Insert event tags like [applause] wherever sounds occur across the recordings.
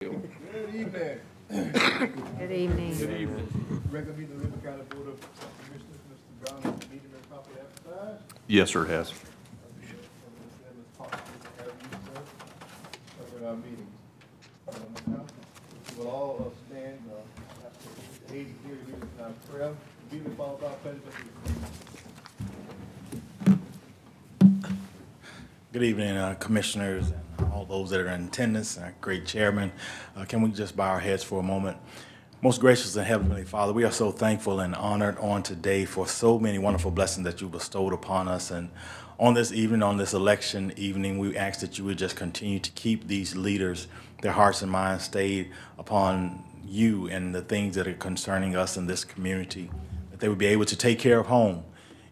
Good evening. Good evening. Regular meeting of Liberty County Board of Commissioners, Mr. Brown, is meeting been properly advertised? Yes, sir, it has. Our meetings. Now, if you will all uh, stand, uh, after the aid here, lead in our prayer, be followed by a pledge of Good evening, uh, Commissioners, and all those that are in attendance, and our great chairman. Uh, Can we just bow our heads for a moment? Most gracious and heavenly Father, we are so thankful and honored on today for so many wonderful blessings that you bestowed upon us. And on this evening, on this election evening, we ask that you would just continue to keep these leaders, their hearts and minds stayed upon you and the things that are concerning us in this community, that they would be able to take care of home,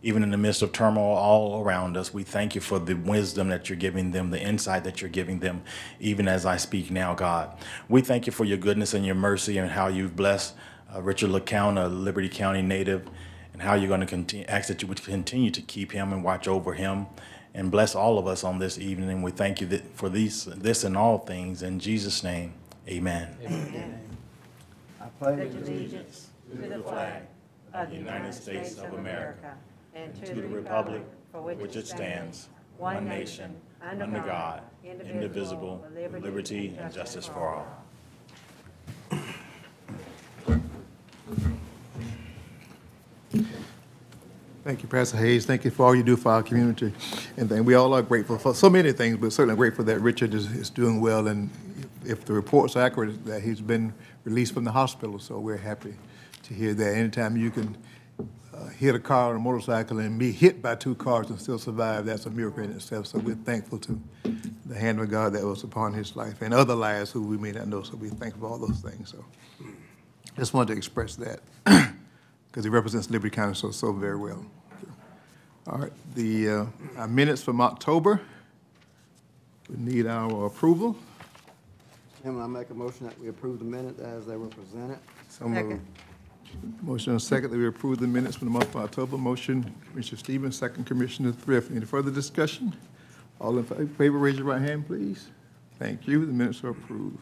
even in the midst of turmoil all around us. We thank you for the wisdom that you're giving them, the insight that you're giving them, even as I speak now, God. We thank you for your goodness and your mercy and how you've blessed uh, Richard LeCounte, a Liberty County native, and how you're going to continue, ask that you would continue to keep him and watch over him and bless all of us on this evening. And we thank you that for these, this and all things. In Jesus' name, amen. I pledge allegiance to the flag of the United States of America and to the republic for which it stands, one nation, under God, indivisible, with liberty and justice for all. Thank you, Pastor Hayes. Thank you for all you do for our community. And then we all are grateful for so many things, but certainly grateful that Richard is, is doing well. And if the reports are accurate, that he's been released from the hospital. So we're happy to hear that. Anytime you can uh, hit a car or a motorcycle and be hit by two cars and still survive, that's a miracle in itself. So we're thankful to the hand of God that was upon his life and other lives who we may not know. So we're thankful for all those things. So just wanted to express that [clears throat] because he represents Liberty County so, so very well. All right, the uh, our minutes from October, we need our approval. Chairman, I make a motion that we approve the minutes as they were presented. So moved. Motion and second that we approve the minutes for the month of October. Motion, Commissioner Stevens, second Commissioner Thrift. Any further discussion? All in fa- favor, raise your right hand, please. Thank you. The minutes are approved.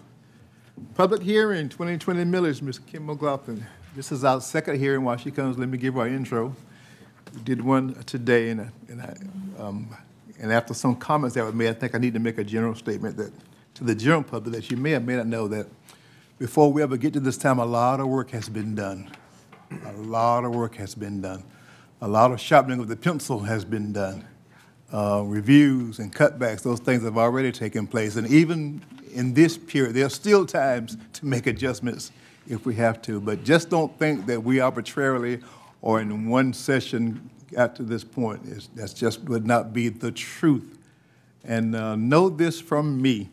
Public hearing, 2020 millage, Ms. Kim McLaughlin. This is our second hearing. While she comes, let me give our intro. We did one today, and, and I, um, and after some comments that were made, I think I need to make a general statement that, to the general public, that you may or may not know that before we ever get to this time, a lot of work has been done. A lot of work has been done. A lot of sharpening of the pencil has been done. Uh, Reviews and cutbacks, those things have already taken place. And even in this period, there are still times to make adjustments if we have to. But just don't think that we arbitrarily or in one session got to this point. It's- That's just would not be the truth. And uh, know this from me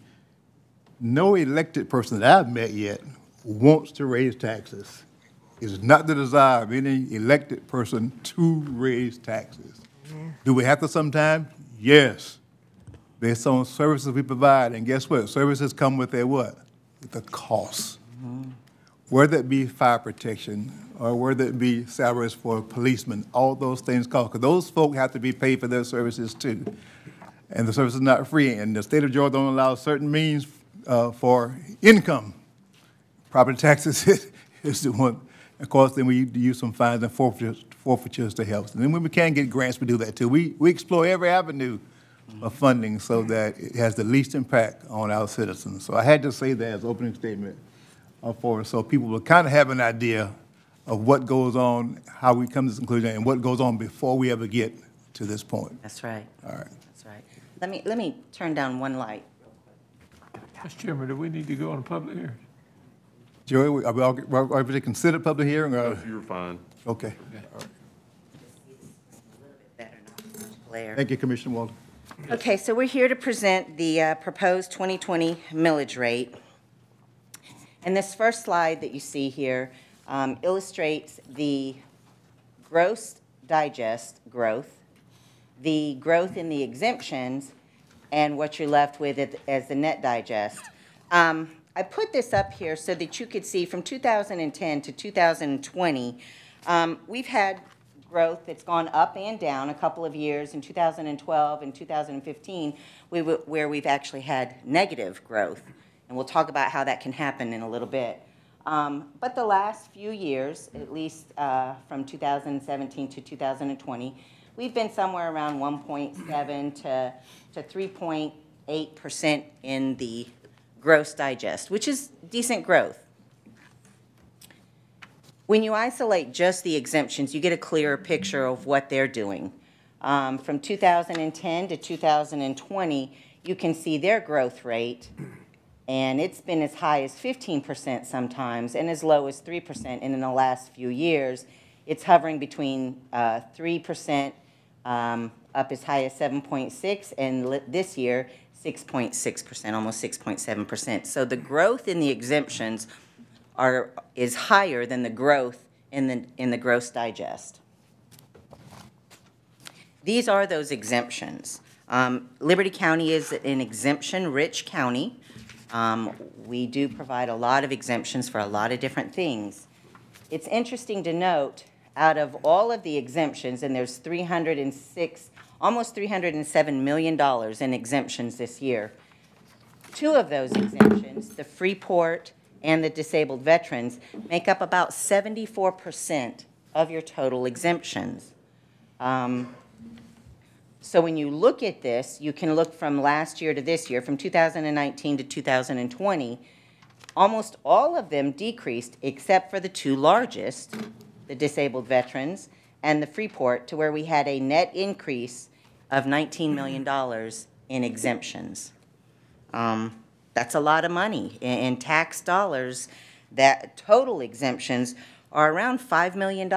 no elected person that I've met yet wants to raise taxes. It's not the desire of any elected person to raise taxes. Do we have to sometimes? Yes. Based on services we provide, and guess what? Services come with a what? A cost. Mm-hmm. Whether it be fire protection, or whether it be salaries for policemen, all those things cost, because those folk have to be paid for their services too and the service is not free. And the state of Georgia don't allow certain means uh, for income. Property taxes [laughs] is the one. Of course, then we use some fines and forfeitures, forfeitures to help. And then when we can get grants, we do that too. We, we explore every avenue of funding so that it has the least impact on our citizens. So I had to say that as opening statement uh, for us, so people will kind of have an idea of what goes on, how we come to this conclusion, and what goes on before we ever get to this point. That's right. All right. That's right. Let me, let me turn down one light. Mr. Chairman, do we need to go on a public hearing? Joey, are we all, are everybody considered public hearing, or, You're fine. okay. Better not glare. Thank you, Commissioner Walter. Okay, so we're here to present the uh, proposed 2020 millage rate. And this first slide that you see here um, illustrates the gross digest growth, the growth in the exemptions, and what you're left with it- as the net digest. Um, I put this up here so that you could see from 2010 to 2020, um, we've had growth that's gone up and down a couple of years. In 2012 and 2015, we, where we've actually had negative growth. And we'll talk about how that can happen in a little bit. Um, But the last few years, at least uh, from 2017 to 2020, we've been somewhere around 1.7 to to 3.8% in the gross digest, which is decent growth. When you isolate just the exemptions, you get a clearer picture of what they're doing. Um, From 2010 to 2020, you can see their growth rate, and it's been as high as 15% sometimes and as low as 3%. And in the last few years, it's hovering between uh, 3% um, up as high as 7.6, and li- this year, 6.6%, almost 6.7%. So the growth in the exemptions are, is higher than the growth in the, in the gross digest. These are those exemptions. Um, Liberty County is an exemption-rich county. Um, We do provide a lot of exemptions for a lot of different things. It's interesting to note, out of all of the exemptions, and there's 306, almost $307 million in exemptions this year, two of those exemptions, the Freeport and the disabled veterans, make up about 74% of your total exemptions. Um, So when you look at this, you can look from last year to this year, from 2019 to 2020, almost all of them decreased except for the two largest, the disabled veterans and the Freeport, to where we had a net increase of $19 million in exemptions. Um, That's a lot of money. In in tax dollars, that total exemptions are around $5 million.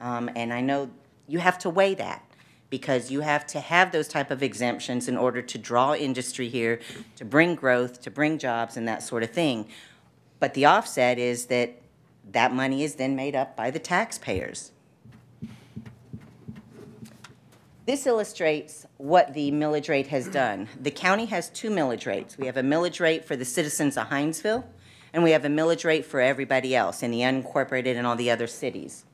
Um, And I know you have to weigh that because you have to have those type of exemptions in order to draw industry here, to bring growth, to bring jobs and that sort of thing. But the offset is that that money is then made up by the taxpayers. This illustrates what the millage rate has done. The county has two millage rates. We have a millage rate for the citizens of Hinesville, and we have a millage rate for everybody else in the unincorporated and all the other cities.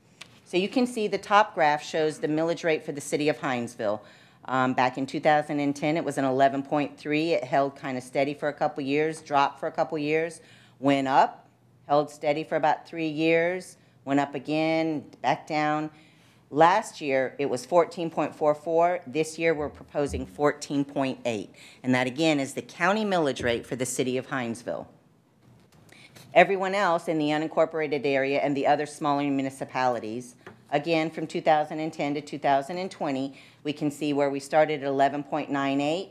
So you can see the top graph shows the millage rate for the city of Hinesville. Um, back in 2010, it was an 11.3. It held kind of steady for a couple years, dropped for a couple years, went up, held steady for about three years, went up again, back down. Last year, it was 14.44. This year, we're proposing 14.8. And that, again, is the county millage rate for the city of Hinesville. Everyone else in the unincorporated area and the other smaller municipalities, again, from 2010 to 2020, we can see where we started at 11.98.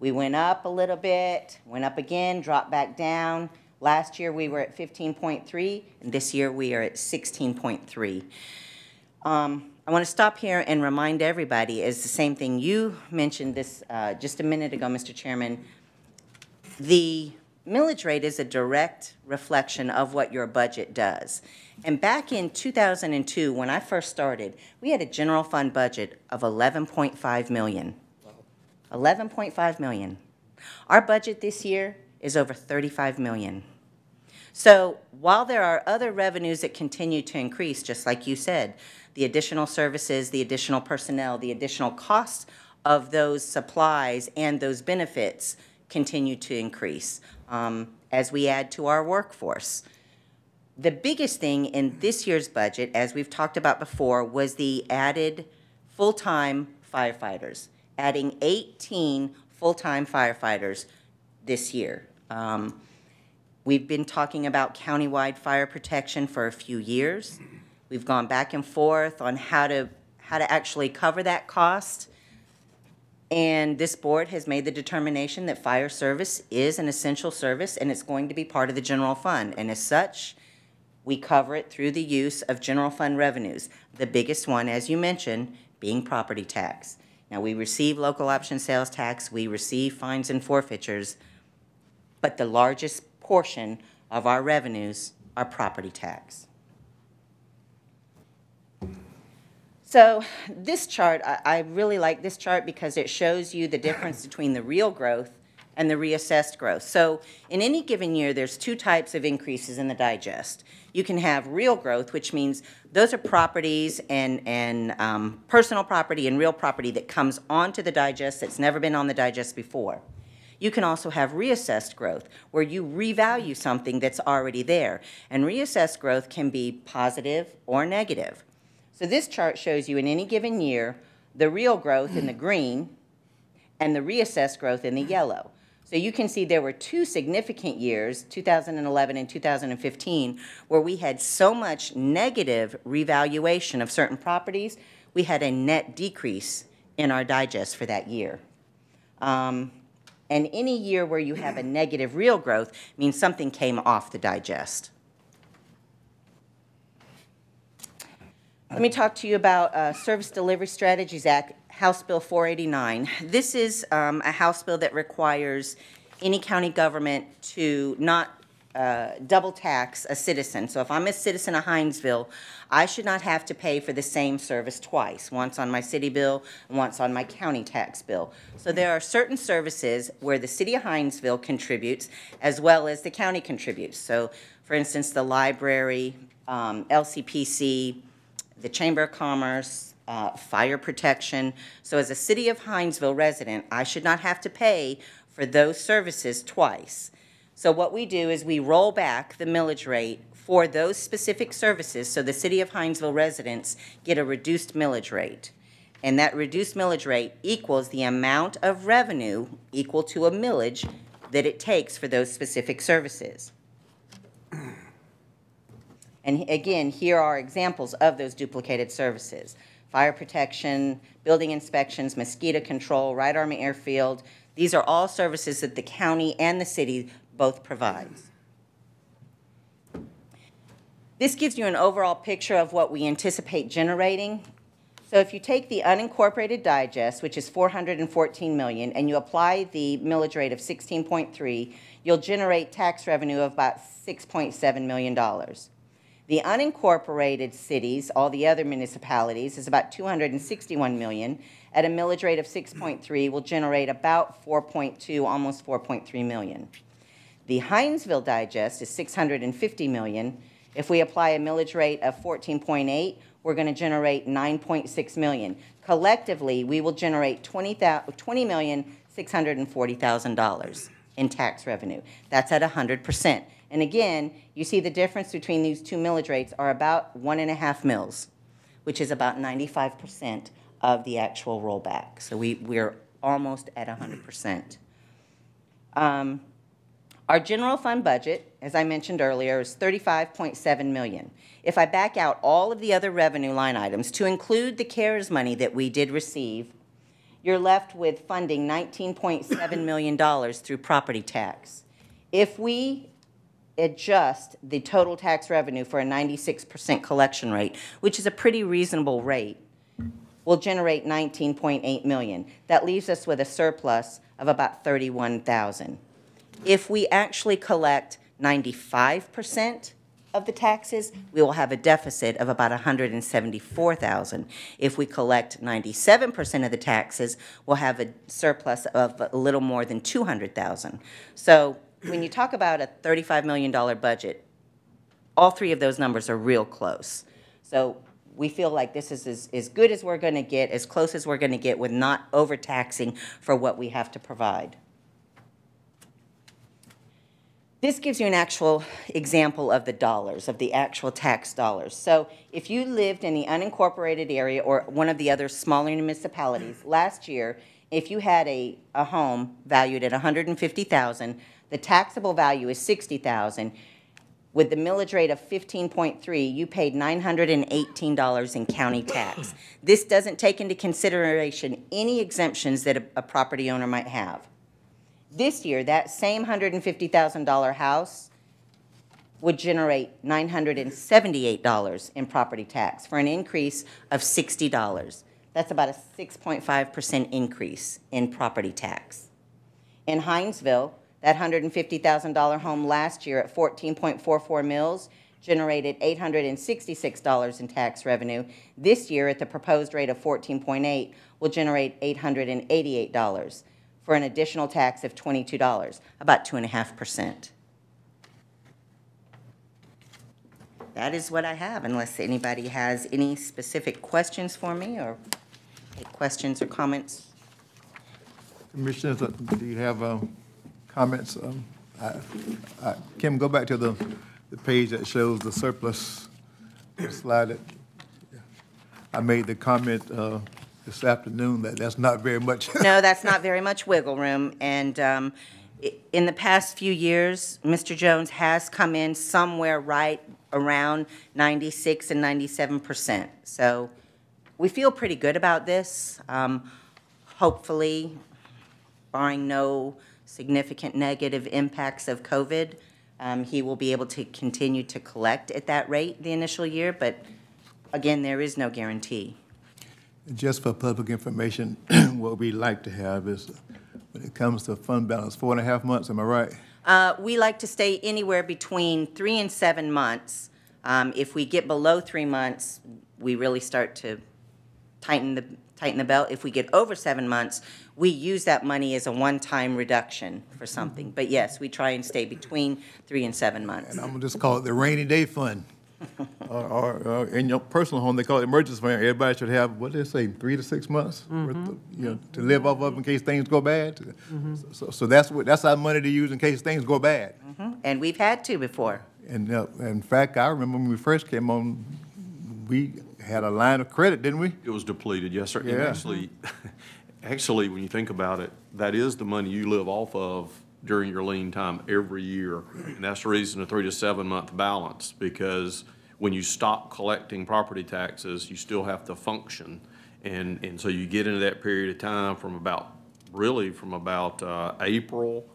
We went up a little bit, went up again, dropped back down. Last year, we were at 15.3, and this year, we are at 16.3. Um, I want to stop here and remind everybody, is the same thing you mentioned this uh, just a minute ago, Mr. Chairman. The millage rate is a direct reflection of what your budget does. And back in 2002, when I first started, we had a general fund budget of 11.5 million. 11.5 million. Our budget this year is over 35 million. So while there are other revenues that continue to increase, just like you said, the additional services, the additional personnel, the additional costs of those supplies and those benefits continue to increase um, as we add to our workforce. The biggest thing in this year's budget, as we've talked about before, was the added full-time firefighters, adding 18 full-time firefighters this year. Um, We've been talking about countywide fire protection for a few years. We've gone back and forth on how to, how to actually cover that cost. And this board has made the determination that fire service is an essential service and it's going to be part of the general fund. And as such, we cover it through the use of general fund revenues. The biggest one, as you mentioned, being property tax. Now, we receive local option sales tax, we receive fines and forfeitures, but the largest portion of our revenues are property tax. So this chart, I, I really like this chart because it shows you the difference [coughs] between the real growth and the reassessed growth. So in any given year, there's two types of increases in the digest. You can have real growth, which means those are properties and, and um, personal property and real property that comes onto the digest that's never been on the digest before. You can also have reassessed growth, where you revalue something that's already there. And reassessed growth can be positive or negative. So this chart shows you in any given year, the real growth in the green and the reassessed growth in the yellow. So you can see there were two significant years, 2011 and 2015, where we had so much negative revaluation of certain properties, we had a net decrease in our digest for that year. Um, And any year where you have a negative real growth means something came off the digest. Let me talk to you about uh, Service Delivery Strategies Act, House Bill 489. This is um, a House bill that requires any county government to not uh, double tax a citizen. So if I'm a citizen of Hinesville, I should not have to pay for the same service twice, once on my city bill and once on my county tax bill. So there are certain services where the city of Hinesville contributes as well as the county contributes. So for instance, the library, um, LCPC, the Chamber of Commerce, uh, fire protection. So as a City of Hinesville resident, I should not have to pay for those services twice. So what we do is we roll back the millage rate for those specific services, so the City of Hinesville residents get a reduced millage rate. And that reduced millage rate equals the amount of revenue equal to a millage that it takes for those specific services. And again, here are examples of those duplicated services. Fire protection, building inspections, mosquito control, Wright Army Airfield. These are all services that the county and the city both provides. This gives you an overall picture of what we anticipate generating. So if you take the unincorporated digest, which is 414 million, and you apply the millage rate of 16.3, you'll generate tax revenue of about 6.7 million dollars. The unincorporated cities, all the other municipalities, is about 261 million. At a millage rate of 6.3, will generate about 4.2, almost 4.3 million. The Hinesville digest is 650 million. If we apply a millage rate of 14.8, we're going to generate 9.6 million. Collectively, we will generate 20 $20,640,000 in tax revenue. That's at 100%. And again, you see the difference between these two millage rates are about one and a half mils, which is about 95% of the actual rollback. So we, we're almost at 100%. Um, Our general fund budget, as I mentioned earlier, is 35.7 million. If I back out all of the other revenue line items to include the CARES money that we did receive, you're left with funding $19.7 [coughs] million dollars through property tax. If we adjust the total tax revenue for a 96% collection rate, which is a pretty reasonable rate, will generate 19.8 million. That leaves us with a surplus of about 31,000. If we actually collect 95% of the taxes, we will have a deficit of about 174,000. If we collect 97% of the taxes, we'll have a surplus of a little more than 200,000. So when you talk about a $35 million budget, all three of those numbers are real close. So we feel like this is as, as good as we're going to get, as close as we're going to get with not overtaxing for what we have to provide. This gives you an actual example of the dollars, of the actual tax dollars. So if you lived in the unincorporated area or one of the other smaller municipalities, last year, if you had a, a home valued at 150,000, the taxable value is 60,000. With the millage rate of 15.3, you paid $918 in county tax. This doesn't take into consideration any exemptions that a, a property owner might have. This year, that same $150,000 house would generate $978 in property tax for an increase of $60. That's about a 6.5% increase in property tax. In Hinesville, that $150,000 home last year at 14.44 mills generated $866 in tax revenue. This year, at the proposed rate of 14.8, will generate $888 for an additional tax of $22, about 2.5%. That is what I have, unless anybody has any specific questions for me or questions or comments. Commissioners, uh, do you have uh, comments? Um, I- I- Kim, go back to the, the page that shows the surplus slide. it. I made the comment uh, this afternoon that that's not very much. No, [laughs] that's not very much wiggle room, and um, i- in the past few years, Mr. Jones has come in somewhere right around 96 and 97 percent. So we feel pretty good about this. Um, Hopefully, barring no significant negative impacts of COVID, um, he will be able to continue to collect at that rate the initial year, but again, there is no guarantee. Just for public information, [clears throat] what we like to have is, when it comes to fund balance, four and a half months, am I right? Uh, We like to stay anywhere between three and seven months. Um, If we get below three months, we really start to tighten the, tighten the belt. If we get over seven months, we use that money as a one-time reduction for something. But yes, we try and stay between three and seven months. And I'm gonna just call it the rainy day fund. Or, or, or in your personal home, they call it emergency fund. Everybody should have, what do they say, three to six months? worth of, mm-hmm. You know, to live off of in case things go bad. Mm-hmm. So, so that's what, that's our money to use in case things go bad. Mm-hmm. And we've had to before. And, uh, in fact, I remember when we first came on, we had a line of credit, didn't we? It was depleted, yes, sir. And Yeah. actually, [laughs] actually, when you think about it, that is the money you live off of during your lean time every year. And that's the reason a three to seven month balance, because when you stop collecting property taxes, you still have to function. And, and so you get into that period of time from about, really from about, uh, April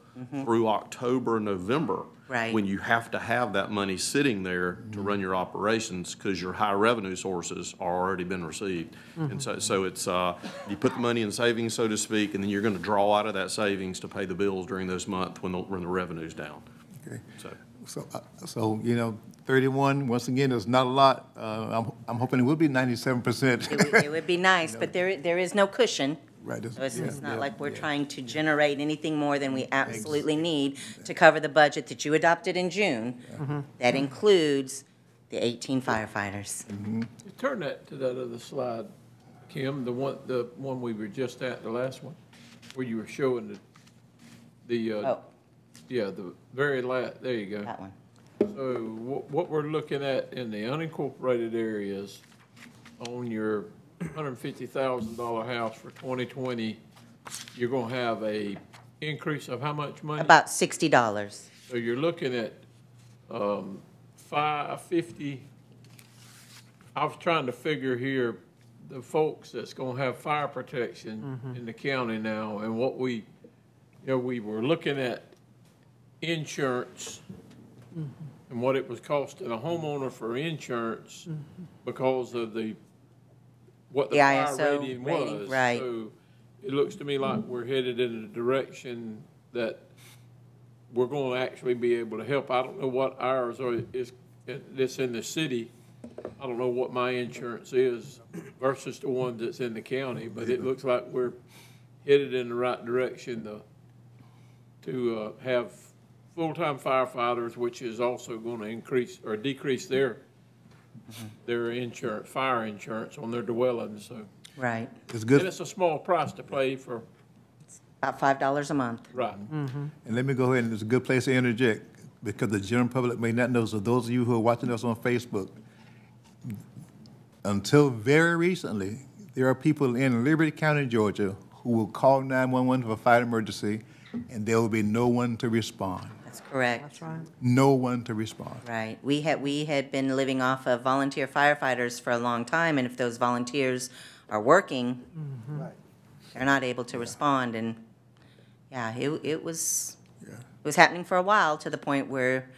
through October, November. Right. When you have to have that money sitting there to run your operations because your high revenue sources are already been received. And so, so it's, uh, you put the money in savings, so to speak, and then you're gonna draw out of that savings to pay the bills during those months when the, when the revenue's down. Okay. So, So, uh, so, you know, thirty-one, once again, is not a lot. Uh, I'm, I'm hoping it will be ninety-seven percent. It would, it would be [laughs] nice, but there, there is no cushion. Right, it's- So it's, it's yeah, not yeah, like we're yeah. trying to generate anything more than we absolutely need to cover the budget that you adopted in June. That includes the 18 firefighters. Turn that to that other slide, Kim, the one, the one we were just at, the last one, where you were showing the, the, uh, Oh, yeah, the very la, there you go. that one. So what, what we're looking at in the unincorporated areas on your hundred and fifty thousand dollar house for twenty twenty, you're gonna have a increase of how much money? About $60. So you're looking at, um, five fifty. I was trying to figure here, the folks that's gonna have fire protection in the county now, and what we, you know, we were looking at insurance and what it was costing a homeowner for insurance because of the, what the The fire ISO rating rating, was. right. So it looks to me like we're headed in a direction that we're gonna actually be able to help. I don't know what ours are, is, that's in the city. I don't know what my insurance is versus the one that's in the county, but it looks like we're headed in the right direction to, to, uh, have full-time firefighters, which is also gonna increase or decrease their, their insurance, fire insurance on their dwellings, so. Right. It's And good, it's a small price to pay for, About $5 a month. right. Mm-hmm. and let me go ahead, and it's a good place to interject, because the general public may not know, so those of you who are watching us on Facebook, until very recently, there are people in Liberty County, Georgia, who will call nine-one-one for a fire emergency, and there will be no one to respond. That's correct. That's right. No one to respond. Right. We had, we had been living off of volunteer firefighters for a long time, and if those volunteers are working, mm-hmm. Right. they're not able to respond, and, yeah, it, it was, Yeah. it was happening for a while, to the point where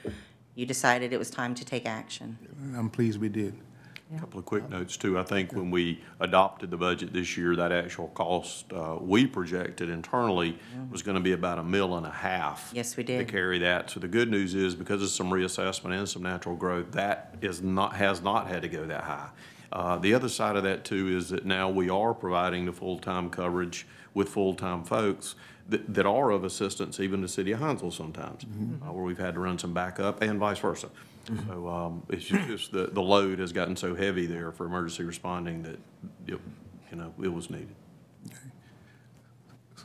you decided it was time to take action. I'm pleased we did. Couple of quick notes too. I think when we adopted the budget this year, that actual cost, uh, we projected internally was gonna be about a mill and a half. Yes, we To did. carry that. So the good news is because of some reassessment and some natural growth, that is not, has not had to go that high. Uh, the other side of that too is that now we are providing the full-time coverage with full-time folks that, that are of assistance even to City of Hinesville sometimes, uh, where we've had to run some backup and vice versa. So, um, it's ju- just the, the load has gotten so heavy there for emergency responding that, it, you know, it was needed.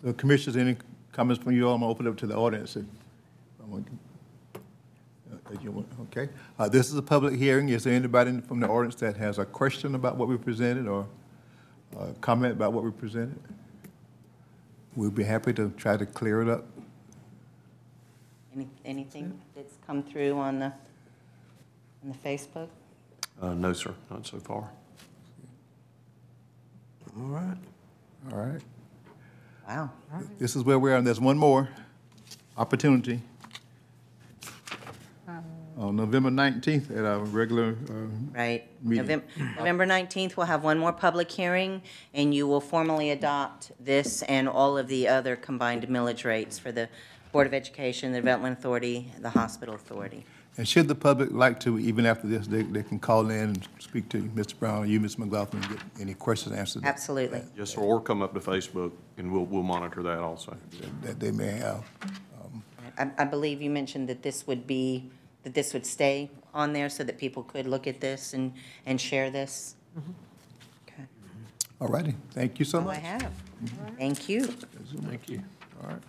So Commissioners, any comments from you all, I'm gonna open it up to the audience. if- I want- uh, you want- Okay, Uh, this is a public hearing. Is there anybody from the audience that has a question about what we presented or a comment about what we presented? We'll be happy to try to clear it up. Any- Anything that's come through on the, on the Facebook? Uh, no, sir, not so far. All right. All right. Wow. This is where we are, and there's one more opportunity. On November 19th at our regular, uh, Right. Meeting. Novem- November 19th, we'll have one more public hearing, and you will formally adopt this and all of the other combined millage rates for the Board of Education, the Development Authority, the Hospital Authority. And should the public like to, even after this, they, they can call in and speak to Mr. Brown or you, Ms. McLaughlin, and get any questions answered. that- Absolutely. Yes, sir, or come up to Facebook, and we'll, we'll monitor that also. That they may have. Um, I, I believe you mentioned that this would be, that this would stay on there so that people could look at this and, and share this? Mm-hmm. Okay. All righty, thank you so All I much. have. Thank you. Thank you. All right.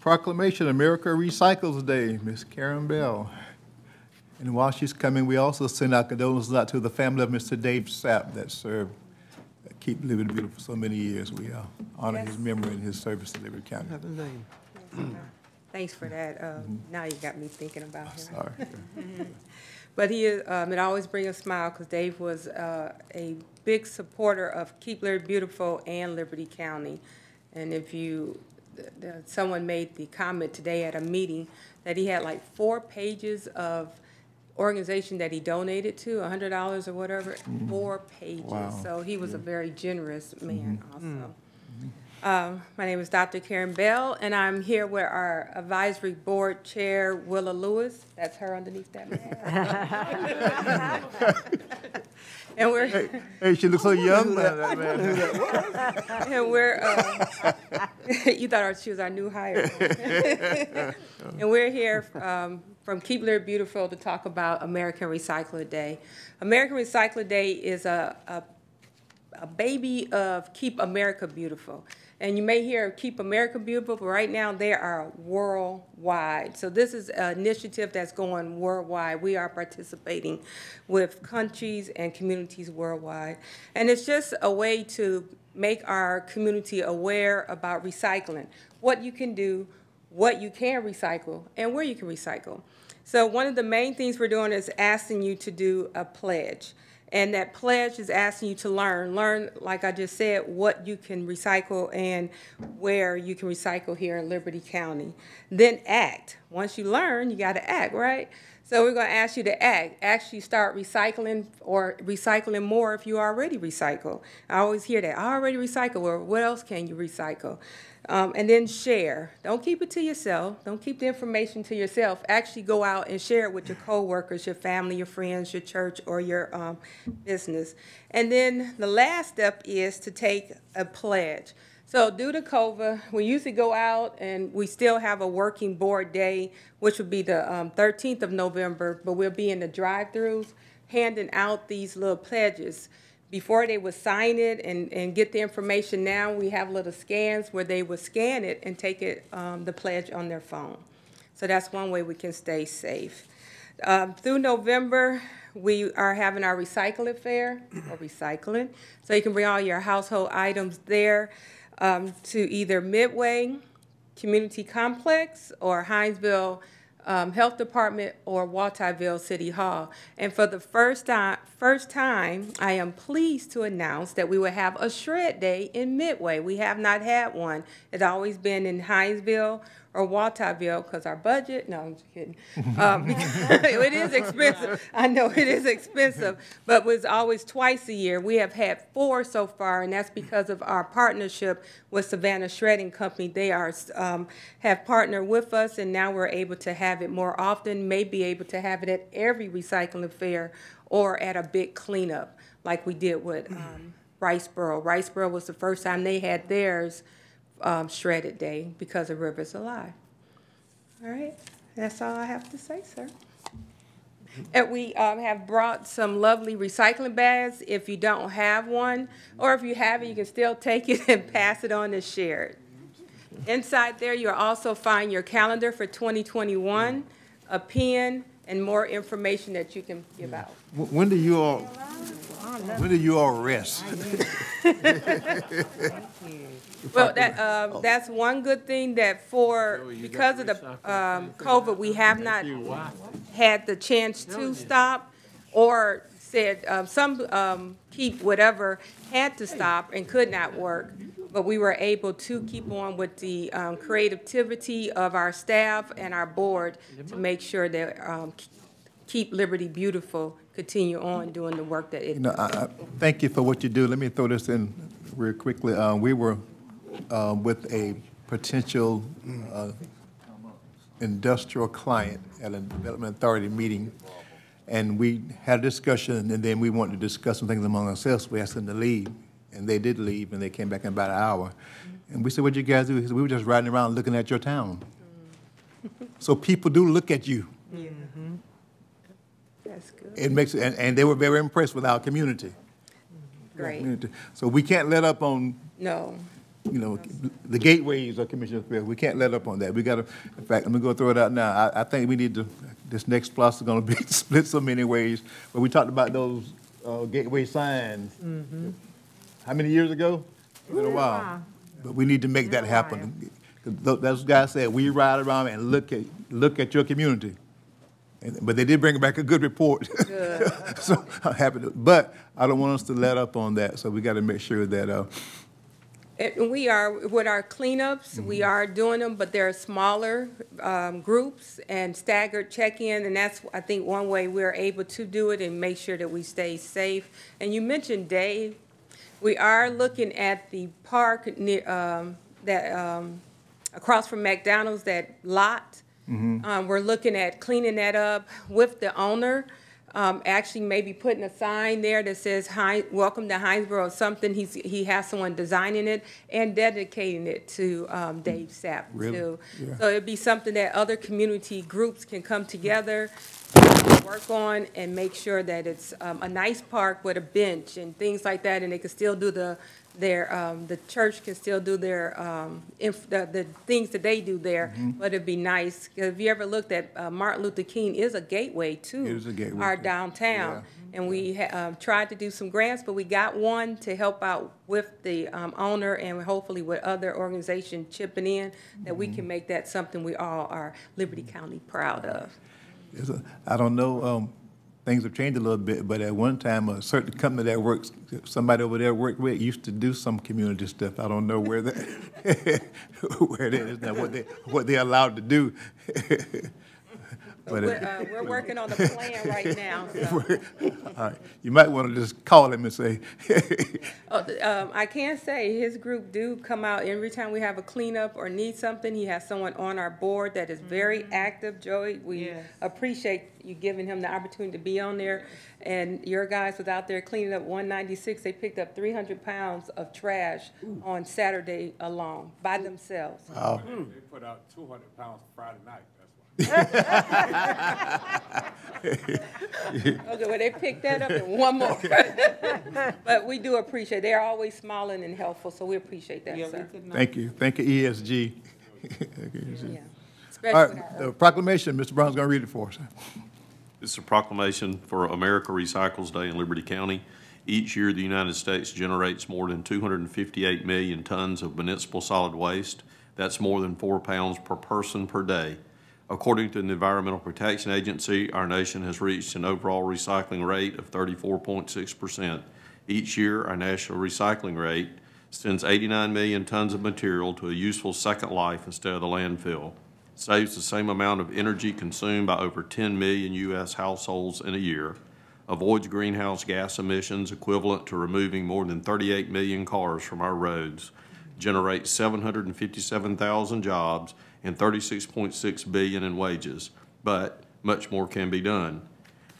Proclamation America Recycles Day, Miss Karen Bell. And while she's coming, we also send our condolences out to the family of Mr. Dave Sapp that served, that keep Liberty beautiful for so many years. We uh, honor his memory and his service to Liberty County. Have his name. [clears throat] Thanks for that. Um, Now you got me thinking about him. Sorry. [laughs] But he, is, um, it always brings a smile because Dave was uh, a big supporter of Keep Liberty Beautiful and Liberty County. And if you, th- th- someone made the comment today at a meeting that he had like four pages of organization that he donated to, a hundred dollars or whatever, mm-hmm. four pages. Wow. So he was a very generous mm-hmm. man mm. also. Mm. Um, My name is Dr. Karen Bell, and I'm here with our advisory board chair, Willa Lewis. That's her underneath that mask. [laughs] [laughs] [laughs] And we're, Hey, she looks so young, that man. [laughs] and we're, uh, [laughs] you thought she was our new hire. [laughs] And we're here um, from Keep Liberty Beautiful to talk about America Recycles Day. America Recycles Day is a, a a baby of Keep America Beautiful. And you may hear Keep America Beautiful, but right now they are worldwide. So this is an initiative that's going worldwide. We are participating with countries and communities worldwide. And it's just a way to make our community aware about recycling, what you can do, what you can recycle, and where you can recycle. So one of the main things we're doing is asking you to do a pledge. And that pledge is asking you to learn, learn, like I just said, what you can recycle and where you can recycle here in Liberty County. Then act. Once you learn, you got to act, right? So we're going to ask you to act. Actually start recycling or recycling more if you already recycle. I always hear that. I already recycle. Well, what else can you recycle? Um, and then share. Don't keep it to yourself. Don't keep the information to yourself. Actually go out and share it with your coworkers, your family, your friends, your church, or your um, business. And then the last step is to take a pledge. So due to COVID, we usually go out and we still have a working board day, which would be the um, 13th of November, but we'll be in the drive-throughs handing out these little pledges. Before they would sign it and, and get the information, now we have little scans where they would scan it and take it, um, the pledge on their phone. So that's one way we can stay safe. Um, through November, we are having our recycling fair, or recycling. So you can bring all your household items there um, to either Midway Community Complex or Hinesville um, Health Department or Walthourville City Hall. And for the first time, first time, I am pleased to announce that we will have a shred day in Midway. We have not had one. It's always been in Hinesville or Walthourville because our budget, no, I'm just kidding. [laughs] Um, it is expensive. I know it is expensive, but was always twice a year. We have had four so far, and that's because of our partnership with Savannah Shredding Company. They are, um, have partnered with us, and now we're able to have it more often, may be able to have it at every recycling fair or at a big cleanup, like we did with um, Riceboro. Riceboro was the first time they had theirs um, shredded day because of Rivers Alive. All right, that's all I have to say, sir. And we um, have brought some lovely recycling bags if you don't have one, or if you have it, you can still take it [laughs] and pass it on and share it. Inside there, you'll also find your calendar for 2021, a pen, and more information that you can give out. Wh- When do you all, when do you all rest? Well, that, uh, that's one good thing that for, because of the, um, COVID, we have not had the chance to stop or said, um, some, um, keep whatever had to stop and could not work. But we were able to keep on with the, um, creativity of our staff and our board to make sure that, um, keep Liberty beautiful, continue on doing the work that it You know, I, I, thank you for what you do. Let me throw this in real quickly. Uh, we were, uh, with a potential, uh, industrial client at a development authority meeting, and we had a discussion, and then we wanted to discuss some things among ourselves. We asked them to leave, and they did leave, and they came back in about an hour. And we said, what'd you guys do? He said, we were just riding around looking at your town. So people do look at you. That's good, It makes, and, and they were very impressed with our community. great. community. So we can't let up on, No, you know, the gateways of Commissioner Thrift. We can't let up on that. We gotta, in fact, let me go throw it out now. I, I think we need to, this next plus is gonna be [laughs] split so many ways. But we talked about those, uh, gateway signs. How many years ago? It's Been a while. But we need to make that happen. 'Cause tho- Those guys said, we ride around and look at, look at your community. And- But they did bring back a good report. [laughs] So I'm happy to, but I don't want us to let up on that, so we gotta make sure that, uh, And we are, with our cleanups, we are doing them, but they're smaller um, groups and staggered check-in, and that's, I think, one way we're able to do it and make sure that we stay safe. And you mentioned Dave, we are looking at the park near, um, that, um, across from McDonald's, that lot. Um, We're looking at cleaning that up with the owner. Um, actually maybe putting a sign there that says, "Hi, welcome to Hinesboro," or something, he's, he has someone designing it and dedicating it to, um, Dave Sapp Really? too. Yeah. So it'd be something that other community groups can come together, work on, and make sure that it's, um, a nice park with a bench and things like that, and they can still do the, their, um, the church can still do their, um, inf, the, the things that they do there, Mm-hmm. but it'd be nice, 'cause if you ever looked at, uh, Martin Luther King is a gateway to It is a gateway, our downtown. And we ha- um, tried to do some grants, but we got one to help out with the um, owner and hopefully with other organizations chipping in, that we Mm-hmm. can make that something we all are Liberty County proud of. It's a- I don't know, um, things have changed a little bit, but at one time, a certain company that works, somebody over there worked with, used to do some community stuff. I don't know where that, [laughs] where it is now, what they, what they're allowed to do. [laughs] But, We're, uh, uh, we're [laughs] working on the plan right [laughs] now, so. [laughs] all right, you might want to just call him and say, Oh, th- um, I can say his group do come out every time we have a cleanup or need something. He has someone on our board that is very active, Joey. We appreciate you giving him the opportunity to be on there. And your guys was out there cleaning up one ninety-six. They picked up three hundred pounds of trash on Saturday alone by themselves. They put out two hundred pounds Friday night, that's why. [laughs] Okay, well, they picked that up and one more. [laughs] But we do appreciate, they're always smiling and helpful, so we appreciate that, sir. thank you, thank you, ESG. [laughs] Yeah. All Especially with right, our the proclamation, Mr. Brown's gonna read it for us. It's a proclamation for America Recycles Day in Liberty County. Each year, the United States generates more than 258 million tons of municipal solid waste. That's more than four pounds per person per day. According to the Environmental Protection Agency, our nation has reached an overall recycling rate of 34.6%. Each year, our national recycling rate sends 89 million tons of material to a useful second life instead of the landfill saves the same amount of energy consumed by over 10 million U.S. households in a year, avoids greenhouse gas emissions equivalent to removing more than 38 million cars from our roads, generates 757,000 jobs and 36.6 billion in wages, but much more can be done.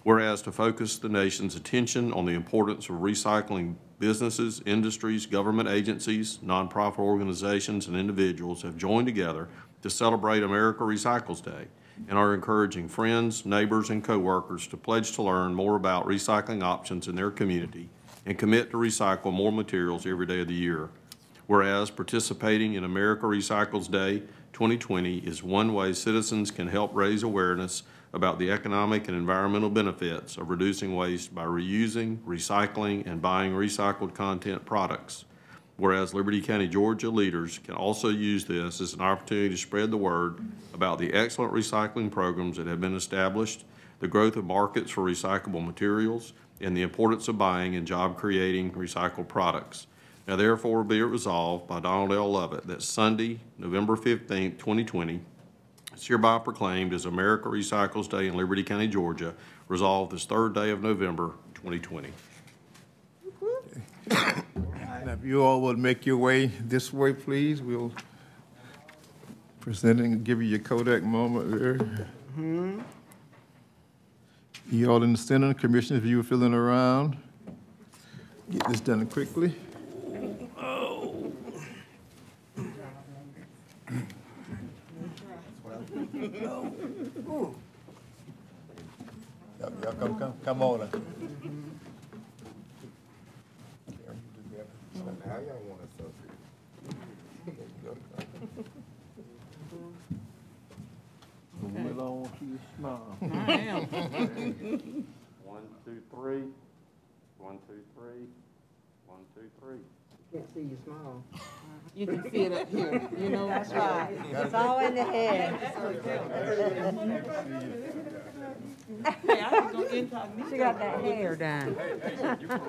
Whereas to focus the nation's attention on the importance of recycling, businesses, industries, government agencies, nonprofit organizations, and individuals have joined together to celebrate America Recycles Day. and are encouraging friends, neighbors, and coworkers to pledge to learn more about recycling options in their community and commit to recycle more materials every day of the year. Whereas participating in America Recycles Day 2020 is one way citizens can help raise awareness about the economic and environmental benefits of reducing waste by reusing, recycling, and buying recycled content products. Whereas Liberty County, Georgia leaders can also use this as an opportunity to spread the word about the excellent recycling programs that have been established, the growth of markets for recyclable materials, and the importance of buying and job-creating recycled products. Now therefore be it resolved by Donald L. Lovett that Sunday, November fifteenth, twenty twenty, is hereby proclaimed as America Recycles Day in Liberty County, Georgia, resolved this third day of November, twenty twenty. Now, if you all would make your way this way, please, we'll present and give you your Kodak moment there. Mm-hmm. You all in the center, commissioners, if you were feeling around, get this done quickly. Y'all y'all come, come, come on. now. Now y'all want One, two, three. One, two, three. One, two, three. Can't see you smile. You can see it up here, you know? That's right. It's all in the head. Hey, I was gonna incognito. She got that hair done. [laughs]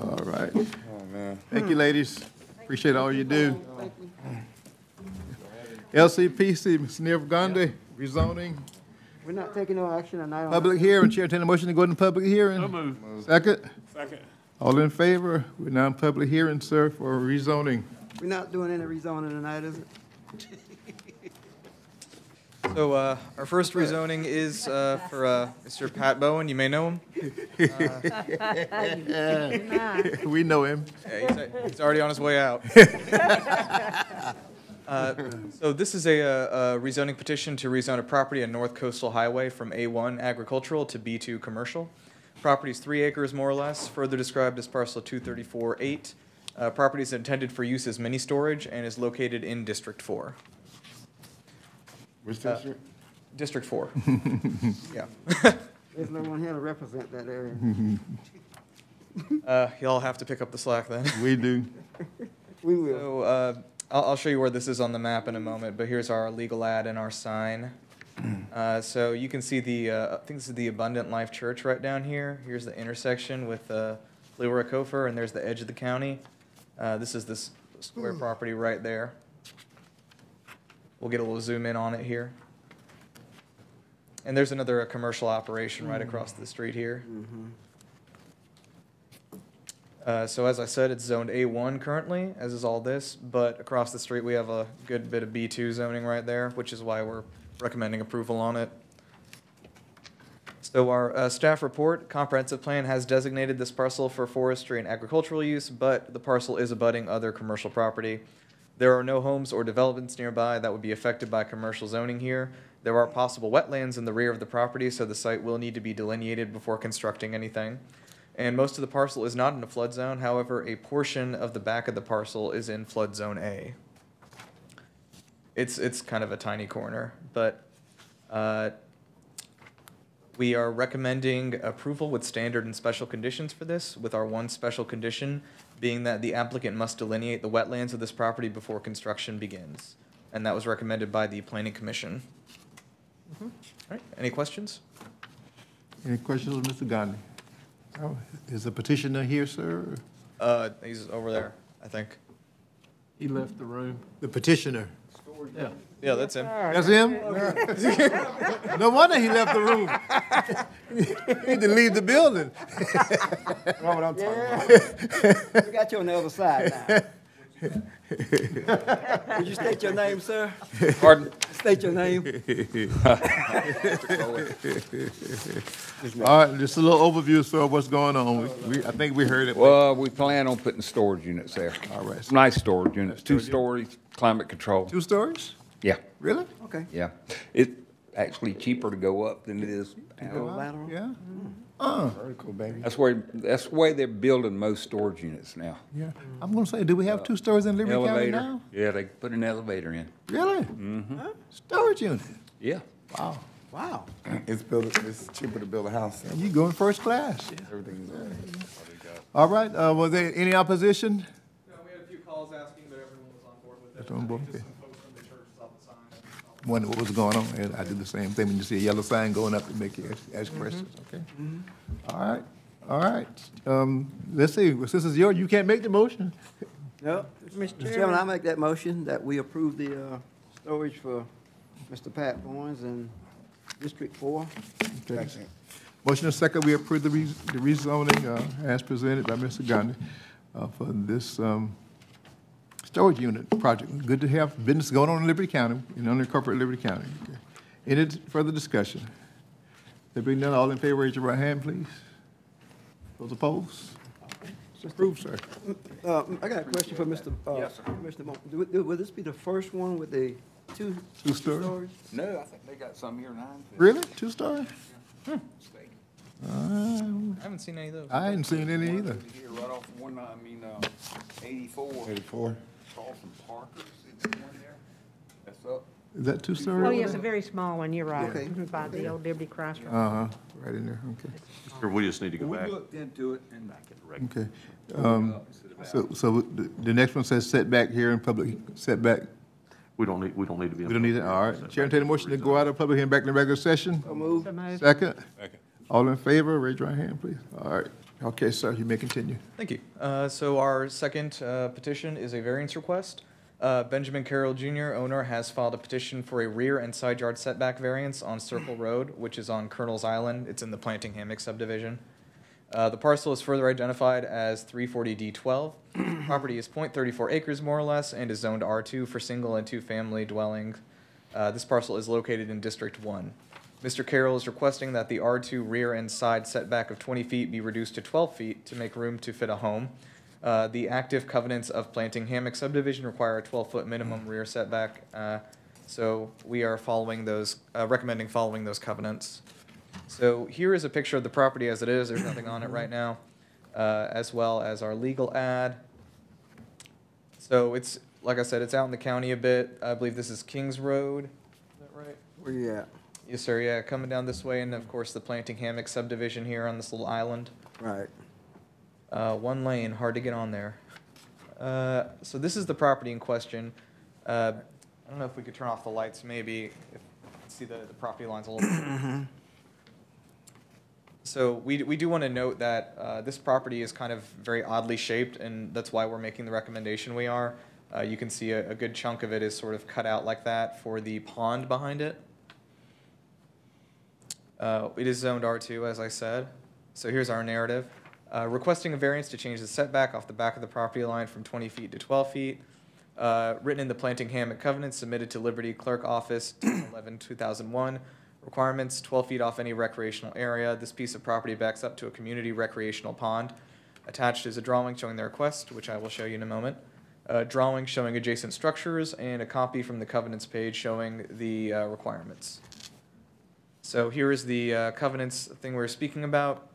All right. Thank you, ladies. Appreciate all you do. LCPC, Ms. Neil Gandhi, rezoning, We're not taking no action tonight on public hearing. Chair, entertain a motion to go into public hearing. So moved. Second? Second. All in favor? We're now in public hearing, sir, for rezoning. We're not doing any rezoning tonight, is it? So uh, our first rezoning is uh, for uh, Mr. Pat Bowen. You may know him. [laughs] We know him. Yeah, he's, he's already on his way out. [laughs] Uh, so this is a, uh, a rezoning petition to rezone a property on North Coastal Highway from A1 agricultural to B2 commercial. Property is three acres more or less, further described as parcel 234-8. Uh, property is intended for use as mini storage and is located in District 4. Which Uh, District 4. [laughs] yeah. [laughs] There's no one here to represent that area. Uh, y'all have to pick up the slack then. [laughs] We do. We will. So uh, I'll, I'll show you where this is on the map in a moment, but here's our legal ad and our sign. [clears throat] Uh, so you can see the, uh, I think this is the Abundant Life Church right down here. Here's the intersection with uh, Leroy Coffer, and there's the edge of the county. Uh, this is this square property right there. We'll get a little zoom in on it here. And there's another uh, commercial operation right across the street here. Uh, so as I said, it's zoned A1 currently, as is all this, but across the street, we have a good bit of B2 zoning right there, which is why we're recommending approval on it. So our uh, staff report, comprehensive plan has designated this parcel for forestry and agricultural use, but the parcel is abutting other commercial property. There are no homes or developments nearby that would be affected by commercial zoning here. There are possible wetlands in the rear of the property, so the site will need to be delineated before constructing anything. And most of the parcel is not in a flood zone, however, a portion of the back of the parcel is in flood zone A. It's, it's kind of a tiny corner, but, uh, we are recommending approval with standard and special conditions for this, with our one special condition being that the applicant must delineate the wetlands of this property before construction begins. And that was recommended by the planning commission. All right, any questions? Any questions of Mr. Gandhi? Oh, Is the petitioner here, sir? Uh, he's over there, I think. He left the room. The petitioner. Yeah. Yeah, that's him. That's him? [laughs] [laughs] No wonder he left the room. [laughs] He Need to leave the building. That's what I'm talking about. We got you on the other side now. Would you state your name, sir? Pardon? State your name. All right, just a little overview, sir, of what's going on. We- We, I think we heard it. Well, we plan on putting storage units there. All right. Nice storage units, two stories, climate control. Two stories? Yeah, Really? Okay. yeah. It's actually cheaper to go up than it is down. Lateral? Yeah? Hmm. Uh, That's where, that's the way they're building most storage units now. yeah. I'm gonna say, do we have two stories in Liberty County Elevator, now? yeah, they put an elevator in. Really? Mm-hmm. Storage unit? Yeah. Wow. Wow. [clears throat] It's built, it's cheaper to build a house. And you going first class? Everything's. All right, uh, was there any opposition? No, we had a few calls asking, but everyone was on board with it. That's on board, okay. just some folks from the church saw the sign. Wonder what was going on. And I do the same thing when you see a yellow sign going up, it make you ask, ask questions, okay? All right, all right. Um, let's see, since this is yours, you can't make the motion. Yep. Mr. Chairman, I make that motion that we approve the, uh, storage for Mr. Pat Barnes in District Four. Okay. Motion and second, we approve the re- the rezoning, uh, as presented by Mr. Gandhi, uh, for this, um, storage unit project. Good to have business going on in Liberty County, in unincorporated Liberty County. Okay. Any further discussion? There being none, all in favor, raise your right hand, please. Those opposed? It's approved, sir. Uh, I got a question for Mr. uh, Commissioner Mo. Do, it- will this be the first one with the two? Two story? stories? No, I think they got some here nine. Really? Two-story? Uh, I haven't seen any of those. I hadn't seen any either. Here, right off one, I mean, uh, eighty-four. Eighty-four. Across from Parker's, is one there? That's up. Is that two-story? Oh, over yes, a very small one, you're right, Okay. by the old Liberty Crossroads. Uh-huh, right in there, okay. Or we just need to go We back. looked into it and back in the Okay. Um, So, so the, the next one says setback here in public, setback, We don't need, we don't need to be. in we don't need it, all right. Chair, entertain a motion to go out of public hearing back in the regular session. So move. So moved. Second? All in favor, raise your right hand, please. All right, okay, sir, you may continue. Thank you. Uh, So our second uh, petition is a variance request. Uh, Benjamin Carroll Jr., owner, has filed a petition for a rear and side yard setback variance on Circle Road, which is on Colonel's Island. It's in the Planting Hammock subdivision. Uh, The parcel is further identified as 340D12. [clears throat] Property is .34 acres more or less and is zoned R2 for single and two-family dwellings. Uh, This parcel is located in District 1. Mr. Carroll is requesting that the R2 rear and side setback of 20 feet be reduced to 12 feet to make room to fit a home. Uh, The active covenants of Planting Hammock subdivision require a 12-foot minimum rear setback, uh, so we are following those, uh, recommending following those covenants. So here is a picture of the property as it is, there's nothing on it right now, uh, as well as our legal ad. So it's, like I said, it's out in the county a bit, I believe this is Kings Road, is that right? Where you at? Yes, sir, yeah, coming down this way, and of course, the Planting Hammock subdivision here on this little island. Right. Uh, one lane, hard to get on there. Uh, so this is the property in question. Uh, I don't know if we could turn off the lights, maybe, if, see the, the property lines a little bit. So we, we do want to note that, uh, this property is kind of very oddly shaped, and that's why we're making the recommendation we are. Uh, you can see a, a good chunk of it is sort of cut out like that for the pond behind it. Uh, It is zoned R2, as I said. So here's our narrative. Uh, Requesting a variance to change the setback off the back of the property line from 20 feet to 12 feet. Uh, Written in the planting hammock covenant submitted to Liberty Clerk Office 11-2001. Requirements, 12 feet off any recreational area. This piece of property backs up to a community recreational pond. Attached is a drawing showing the request, which I will show you in a moment. A drawing showing adjacent structures and a copy from the covenants page showing the uh, requirements. So here is the uh, covenants thing we we're speaking about.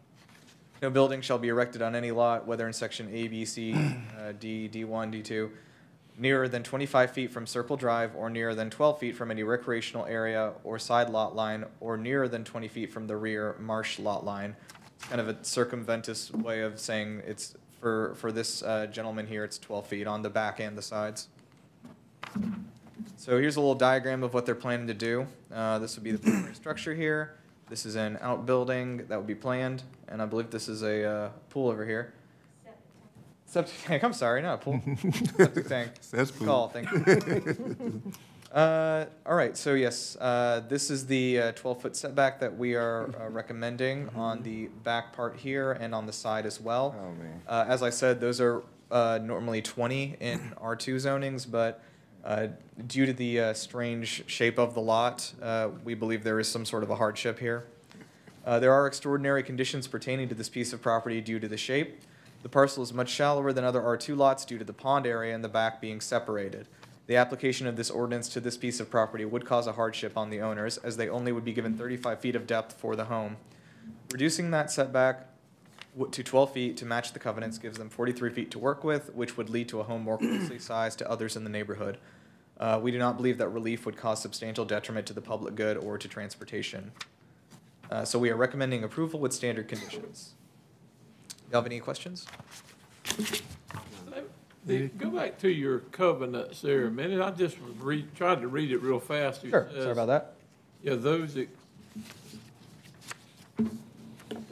No building shall be erected on any lot, whether in section A, B, C, [clears throat] uh, D, D1, D2, nearer than 25 feet from Circle Drive or nearer than 12 feet from any recreational area or side lot line or nearer than 20 feet from the rear marsh lot line. It's kind of a circumventus way of saying it's, for, for this uh, gentleman here, it's 12 feet on the back and the sides. So here's a little diagram of what they're planning to do. Uh, this would be the primary structure here. This is an outbuilding that would be planned, and I believe this is a uh, pool over here. Septic tank, I'm sorry, not a pool. [laughs] Septic tank. Says Good pool. Call, thank you. [laughs] Uh, all right, so yes, uh, this is the uh, 12-foot setback that we are uh, recommending on the back part here and on the side as well. Oh, man. Uh, As I said, those are uh, normally 20 in R2 zonings, but uh, due to the uh, strange shape of the lot, uh, we believe there is some sort of a hardship here. Uh, There are extraordinary conditions pertaining to this piece of property due to the shape. The parcel is much shallower than other R2 lots due to the pond area in the back being separated. The application of this ordinance to this piece of property would cause a hardship on the owners, as they only would be given 35 feet of depth for the home. Reducing that setback to 12 feet to match the covenants gives them 43 feet to work with, which would lead to a home more closely [clears throat] sized to others in the neighborhood. Uh, We do not believe that relief would cause substantial detriment to the public good or to transportation. Uh, So we are recommending approval with standard conditions. You have any questions? The- Go back to your covenants there a minute. I just was read, tried to read it real fast. It Sure, sorry about that. Yeah, those that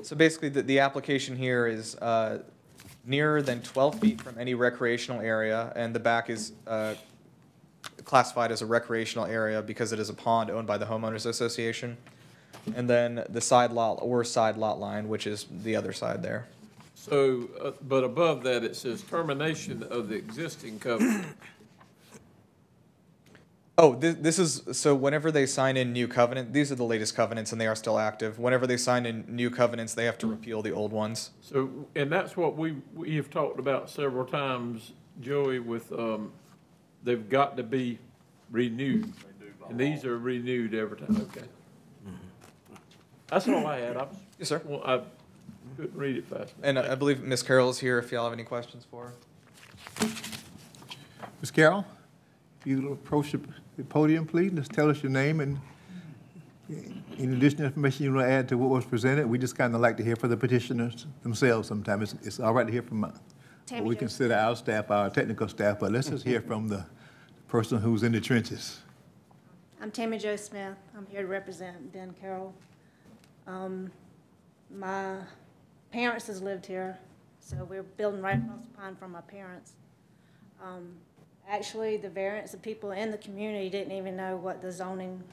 So basically, the, the application here is uh, nearer than 12 feet from any recreational area, and the back is uh, classified as a recreational area because it is a pond owned by the homeowners association. And then the side lot, or side lot line, which is the other side there. So, uh, but above that, it says termination of the existing covenant. Oh, this, this is, so whenever they sign in new covenant, these are the latest covenants and they are still active. Whenever they sign in new covenants, they have to repeal the old ones. So, and that's what we, we have talked about several times, Joey, with, um, they've got to be renewed. And these are renewed every time, okay. That's all I had. I was, Yes, sir. well, I couldn't read it fast. And I I believe Ms. Carroll is here if y'all have any questions for her. Ms. Carroll, if you approach the podium, please, just tell us your name and any additional information you want to add to what was presented. We just kind of like to hear from the petitioners themselves sometimes. It's, it's all right to hear from, uh, what we consider our staff, our technical staff, but let's just hear from the person who's in the trenches. I'm Tammy Jo Smith. I'm here to represent Ben Carroll. Um, My parents has lived here, so we're building right across the pond from my parents. Um, Actually, the variance, the people in the community didn't even know what the zoning,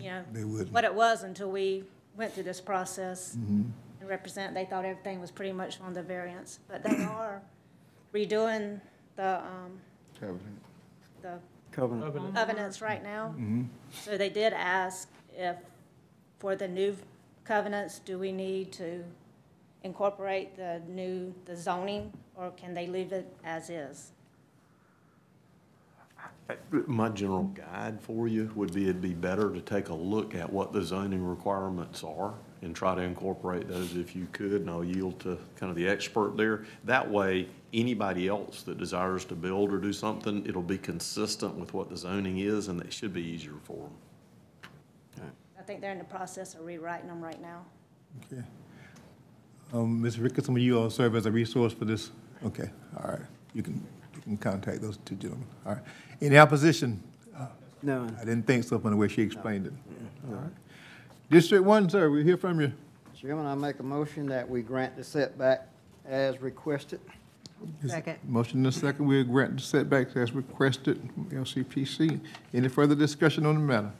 you know, They wouldn't. what it was until we went through this process and represent, they thought everything was pretty much on the variance. But they are redoing the, um, the Covenant. Covenant. covenants right now. So they did ask if, for the new covenants, do we need to incorporate the new, the zoning, or can they leave it as is? My general guide for you would be, it'd be better to take a look at what the zoning requirements are and try to incorporate those if you could, and I'll yield to kind of the expert there. That way, anybody else that desires to build or do something, it'll be consistent with what the zoning is, and it should be easier for them. I think they're in the process of rewriting them right now. Okay. Um, Ms. Ricketson, will you all serve as a resource for this? Okay, all right. You can, you can contact those two gentlemen. All right. Any opposition? No. I didn't think so from the way she explained it. All right. District one, sir, we hear from you. Chairman, I make a motion that we grant the setback as requested. Second. Motion and a second, we grant the setbacks as requested from LCPC. Any further discussion on the matter?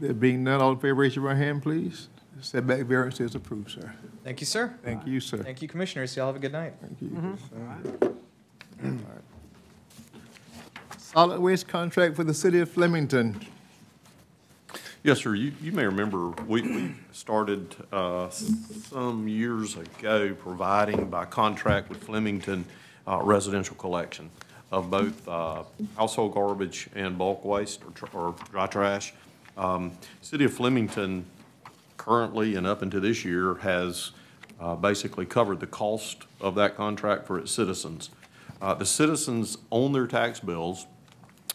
There being none, all in favor, raise your right hand, please. Setback variance is approved, sir. Thank you, sir. Thank you, sir. Thank you, commissioners. Y'all have a good night. Thank you. Mm-hmm. All right. Solid waste contract for the city of Flemington. Yes, sir. You, you may remember, we, we started, uh, some years ago providing by contract with Flemington, uh, residential collection of both, uh, household garbage and bulk waste or, tr- or dry trash. Um, City of Flemington currently and up into this year has, uh, basically covered the cost of that contract for its citizens. Uh, the citizens own their tax bills,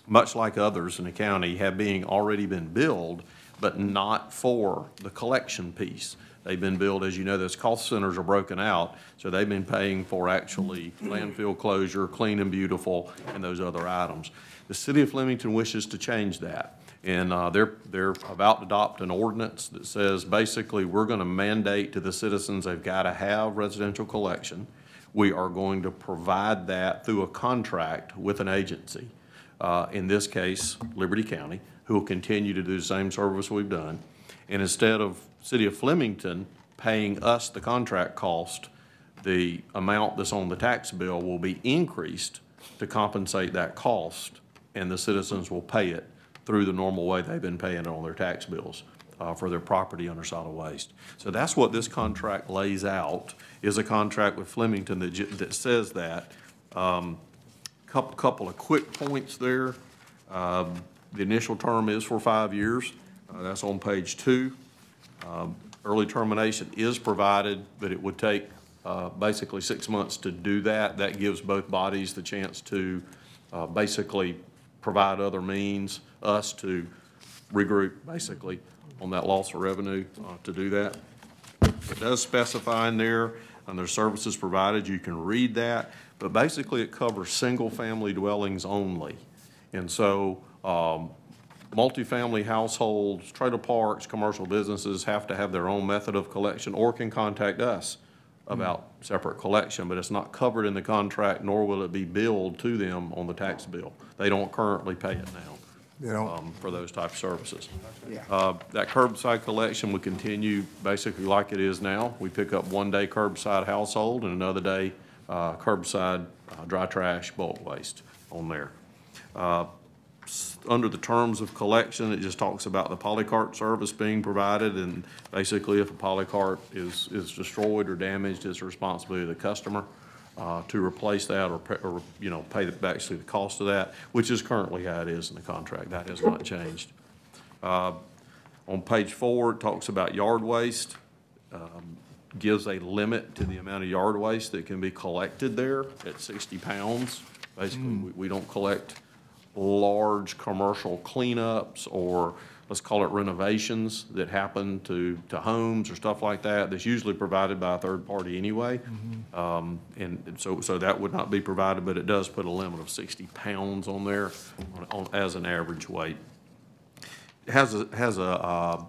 much like others in the county, have being already been billed, but not for the collection piece. They've been billed, as you know, those cost centers are broken out, so they've been paying for actually landfill closure, clean and beautiful, and those other items. The city of Flemington wishes to change that, and uh, they're, they're about to adopt an ordinance that says, basically, we're going to mandate to the citizens they've got to have residential collection. We are going to provide that through a contract with an agency uh, in this case, Liberty County, who will continue to do the same service we've done. And instead of City of Flemington paying us the contract cost, the amount that's on the tax bill will be increased to compensate that cost, and the citizens will pay it through the normal way they've been paying it on their tax bills uh, for their property under solid waste. So that's what this contract lays out, is a contract with Flemington that, that says that. Um, Couple, couple of quick points there. Um, The initial term is for five years. Uh, That's on page two. Um, Early termination is provided, but it would take uh, basically six months to do that. That gives both bodies the chance to uh, basically provide other means, us to regroup, basically, on that loss of revenue uh, to do that. It does specify in there, under services provided, you can read that, but basically it covers single-family dwellings only. And so, um, multifamily households, trailer parks, commercial businesses have to have their own method of collection or can contact us about separate collection, but it's not covered in the contract, nor will it be billed to them on the tax bill. They don't currently pay it now They don't, um, for those type of services. Yeah. Uh, That curbside collection would continue basically like it is now. We pick up one day curbside household and another day uh, curbside uh, dry trash, bulk waste on there. Uh, Under the terms of collection, it just talks about the polycart service being provided, and basically if a polycart is, is destroyed or damaged, it's the responsibility of the customer uh, to replace that or, or, you know, pay the, actually the cost of that, which is currently how it is in the contract. That has not changed. Uh, On page four, it talks about yard waste, um, gives a limit to the amount of yard waste that can be collected there at 60 pounds. Basically, we, we don't collect large commercial cleanups or, let's call it renovations that happen to, to homes or stuff like that. That's usually provided by a third party anyway. Um, and so, so that would not be provided, but it does put a limit of 60 pounds on there on, on, as an average weight. It has a, has a, uh,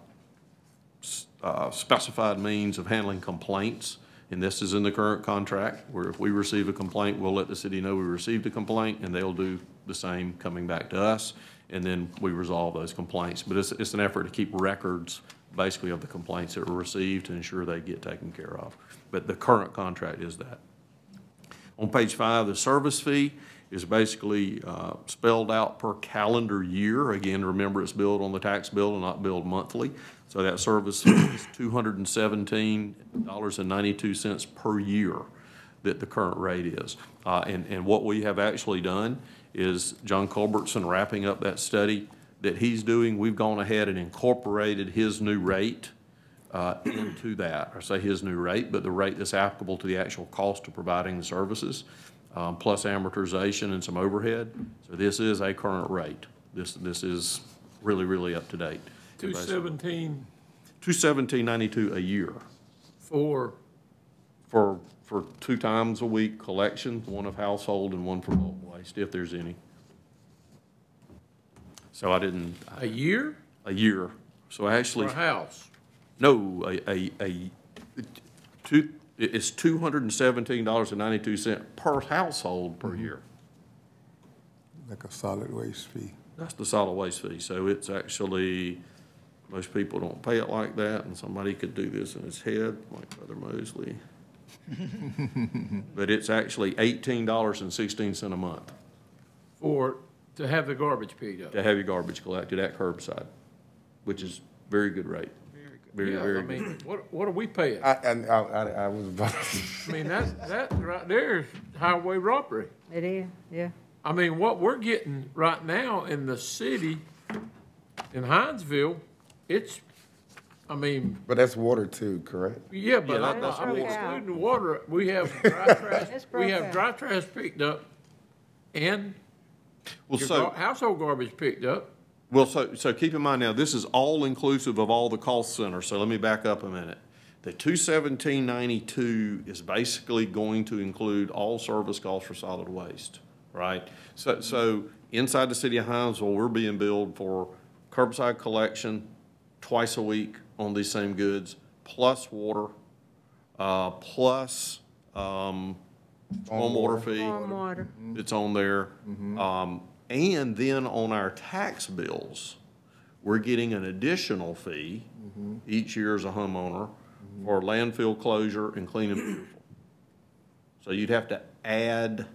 uh, specified means of handling complaints, and this is in the current contract, where if we receive a complaint, we'll let the city know we received a complaint, and they'll do the same coming back to us, and then we resolve those complaints. But it's, it's an effort to keep records, basically, of the complaints that were received to ensure they get taken care of. But the current contract is that. On page five, the service fee is basically uh, spelled out per calendar year. Again, remember, it's billed on the tax bill and not billed monthly. So that service is two hundred and seventeen dollars and ninety-two cents per year that the current rate is. Uh, And, and what we have actually done is John Culbertson wrapping up that study that he's doing, we've gone ahead and incorporated his new rate uh, into that, or say his new rate, but the rate that's applicable to the actual cost of providing the services, um, plus amortization and some overhead. So this is a current rate. This, this is really, really up to date. Two seventeen Two seventeen ninety-two a year for, for, for two times a week collection, one of household and one for bulk waste, if there's any. So I didn't, a year a year. So for actually. a house? No, a, a, a, two, it- it's two hundred and seventeen dollars and ninety-two cent per household per mm-hmm. year. like a solid waste fee. That's the solid waste fee, so it's actually, most people don't pay it like that, and somebody could do this in his head, like Brother Mosley. But it's actually eighteen dollars and sixteen cent a month For, to have the garbage picked up? to have your garbage collected at curbside, which is very good rate. Very, Yeah, very I good. mean, what, what are we paying? I, I, I, I was about to. I mean, that's, that right there is highway robbery. It is, yeah. I mean, what we're getting right now in the city, in Hinesville, it's, I mean, But that's water too, correct? yeah, but Yeah, I'm that- I'm that's okay. excluding the water. We have [laughs] dry trash, It's we have broke dry trash picked up and Well, your so. gar- household garbage picked up. Well, so, so keep in mind now, this is all inclusive of all the cost centers, so let me back up a minute. The two seventeen ninety-two is basically going to include all service costs for solid waste, right? So, so inside the city of Hinesville, we're being billed for curbside collection twice a week on these same goods, plus water, uh, plus, um, stormwater fee Warm water. that's on there. Um, and then on our tax bills, we're getting an additional fee each year as a homeowner for landfill closure and clean and beautiful. So you'd have to add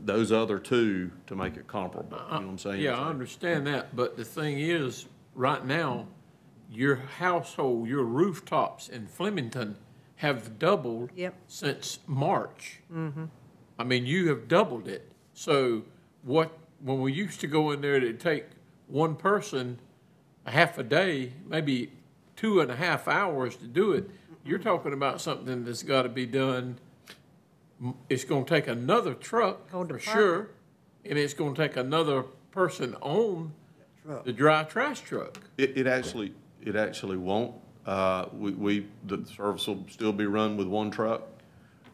those other two to make it comparable, you know what I'm saying? Yeah, I understand that, but the thing is, right now, your household, your rooftops in Flemington have doubled Yep. since March. Mm-hmm. I mean, you have doubled it. So what, when we used to go in there, it'd take one person a half a day, maybe two and a half hours to do it. You're talking about something that's gotta be done, m- it's gonna take another truck, Whole for department. sure, and it's gonna take another person on the dry trash truck. It, it actually, it actually won't. Uh, we, we, the service will still be run with one truck,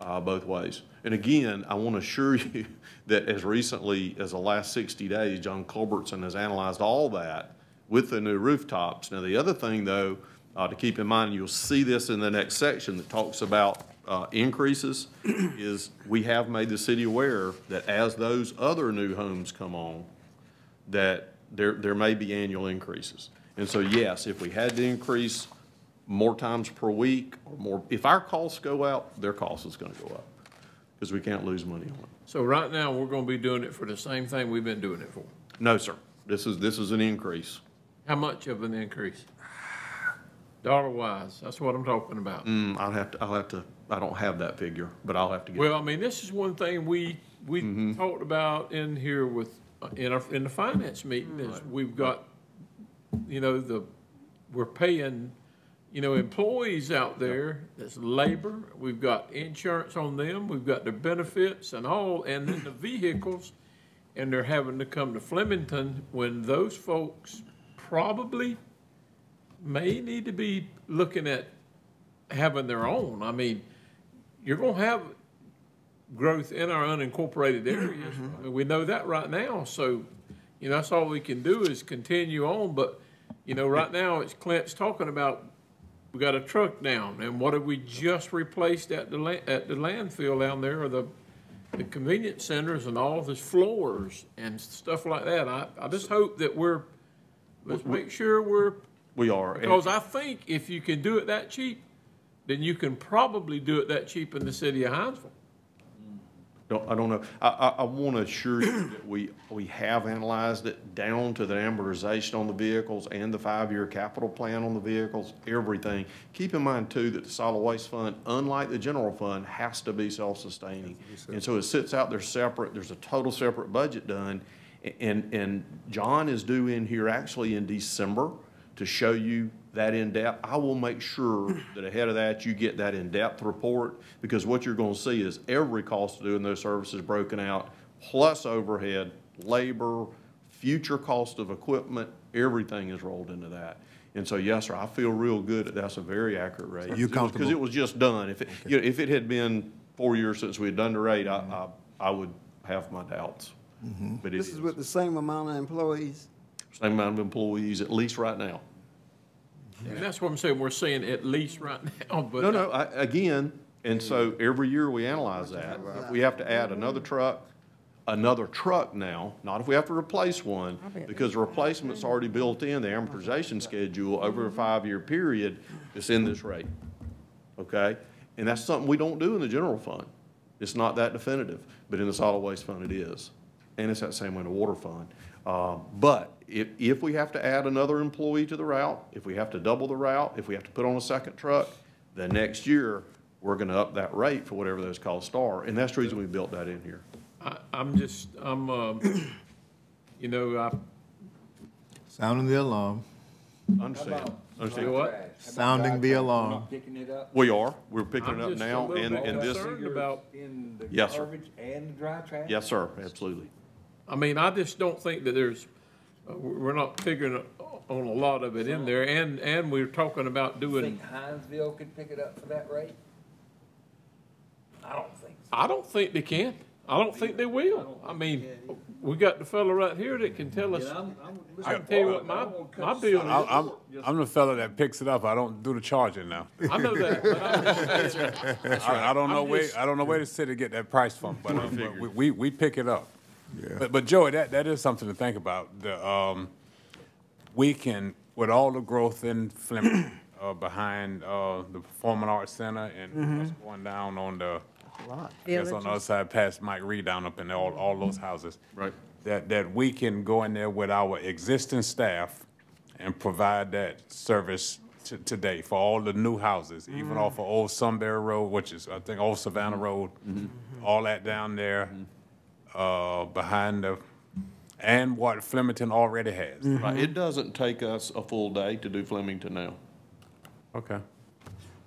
uh, both ways. And again, I want to assure [laughs] you that as recently as the last sixty days, John Culbertson has analyzed all that with the new rooftops. Now, the other thing, though, uh, to keep in mind, you'll see this in the next section that talks about, uh, increases, [clears throat] is we have made the city aware that as those other new homes come on, that there, there may be annual increases. And so, yes, if we had to increase more times per week or more, if our costs go out, their cost is gonna go up, because we can't lose money on it. So right now, we're gonna be doing it for the same thing we've been doing it for. No, sir, this is, this is an increase. How much of an increase? Dollar wise, that's what I'm talking about. Mm, I'll have to, I'll have to, I don't have that figure, but I'll have to get. Well, I mean, this is one thing we, we talked about in here with, in our, in the finance meeting is we've got, you know, the, we're paying, you know, employees out there, that's labor, we've got insurance on them, we've got their benefits and all, and then the vehicles, and they're having to come to Flemington when those folks probably may need to be looking at having their own. I mean, you're gonna have growth in our unincorporated mm-hmm, areas. Mm-hmm. I mean, we know that right now, so, you know, that's all we can do is continue on, but, you know, right now, it's Clint's talking about, we got a truck down, and what have we just replaced at the la- at the landfill down there, or the, the convenience centers and all this floors and stuff like that. I, I just hope that we're, let's make sure we're We are. and- because I think if you can do it that cheap, then you can probably do it that cheap in the city of Hinesville. Don't, I don't know. I, I, I want to assure you that we, we have analyzed it down to the amortization on the vehicles and the five-year capital plan on the vehicles, everything. Keep in mind too, that the solid waste fund, unlike the general fund, has to be self-sustaining. And so it sits out there separate, there's a total separate budget done. A- And, and John is due in here actually in December to show you that in-depth. I will make sure that ahead of that, you get that in-depth report, because what you're gonna see is every cost of doing those services broken out, plus overhead, labor, future cost of equipment, everything is rolled into that. And so, yes, sir, I feel real good that that's a very accurate rate. you're Because it was just done. If it, you know, if it had been four years since we had done the rate, I, I, I would have my doubts. Mm-hmm. But it This is, is with the same amount of employees? same amount of employees, at least right now. And that's what I'm saying, we're saying at least right now, but. No, no, I, again, and so every year we analyze that. If we have to add another truck, another truck now, not if we have to replace one, because the replacement's already built in, the amortization schedule over a five-year period is in this rate. Okay? And that's something we don't do in the general fund. It's not that definitive, but in the solid waste fund it is. And it's that same way in the water fund. Uh, but if, if we have to add another employee to the route, if we have to double the route, if we have to put on a second truck, then next year, we're gonna up that rate for whatever those costs are. And that's the reason we built that in here. I, I'm just, I'm, um, you know, I, Sounding the alarm, Understand? you know Understand? what? sounding the alarm. Picking it up We are. We're picking I'm it up just a now little and, bit and this, concerned about, in the Yes, sir. garbage and the dry trash? yes, sir, absolutely. I mean, I just don't think that there's, we're not figuring on a lot of it in there, and, and we're talking about doing, think Hinesville could pick it up for that rate? I don't think so. I don't think they can. I don't think they will. I mean, we got the fellow right here that can tell us, I can tell you what my, my bill I- is. I'm, I'm the fella that picks it up. I don't do the charging now. I know that, but I'm just [laughs] saying, I, I don't know I'm where, just- I don't know where the city get that price from, but, but we, we, we pick it up. But, but Joey, that, that is something to think about. The, um, we can, with all the growth in Flemington, [clears throat] uh, behind, uh, the Performing Arts Center and what's going down on the lot. I guess on the other side, past Mike Reed down up in all, all those houses. Right. That, that we can go in there with our existing staff and provide that service to, today for all the new houses, even off of Old Sunbury Road, which is, I think, Old Savannah Road, all that down there, uh, behind the, and what Flemington already has. Right, it doesn't take us a full day to do Flemington now. Okay.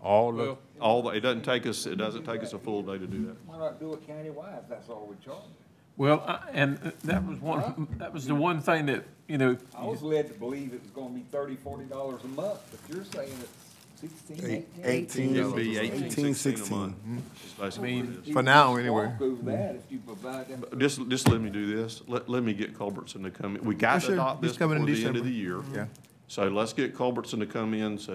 All the, Well, All, the- it doesn't take us, it doesn't take us a full day to do that. Why not do it countywide if that's all we charge? Well, I- and that was one, that was the one thing that, you know, I was led to believe it was gonna be thirty, forty dollars a month, but you're saying it's sixteen, eighteen? Eighteen. It'd be eighteen, Eighteen, sixteen a month. sixteen. is basically what it is. For now, anyway. Walk over that if you provide them. Just, just let me do this. Let, let me get Culbertson to come in. We got to Sure, adopt he's this coming before in the end of the year. Yeah. So let's get Culbertson to come in so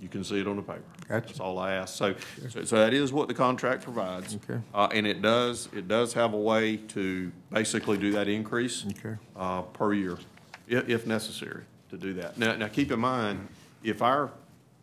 you can see it on the paper. Gotcha. That's all I ask. So, so so that is what the contract provides. Okay. Uh, and it does, it does have a way to basically do that increase. Okay. Uh, per year, if, if necessary, to do that. Now, now, keep in mind, if our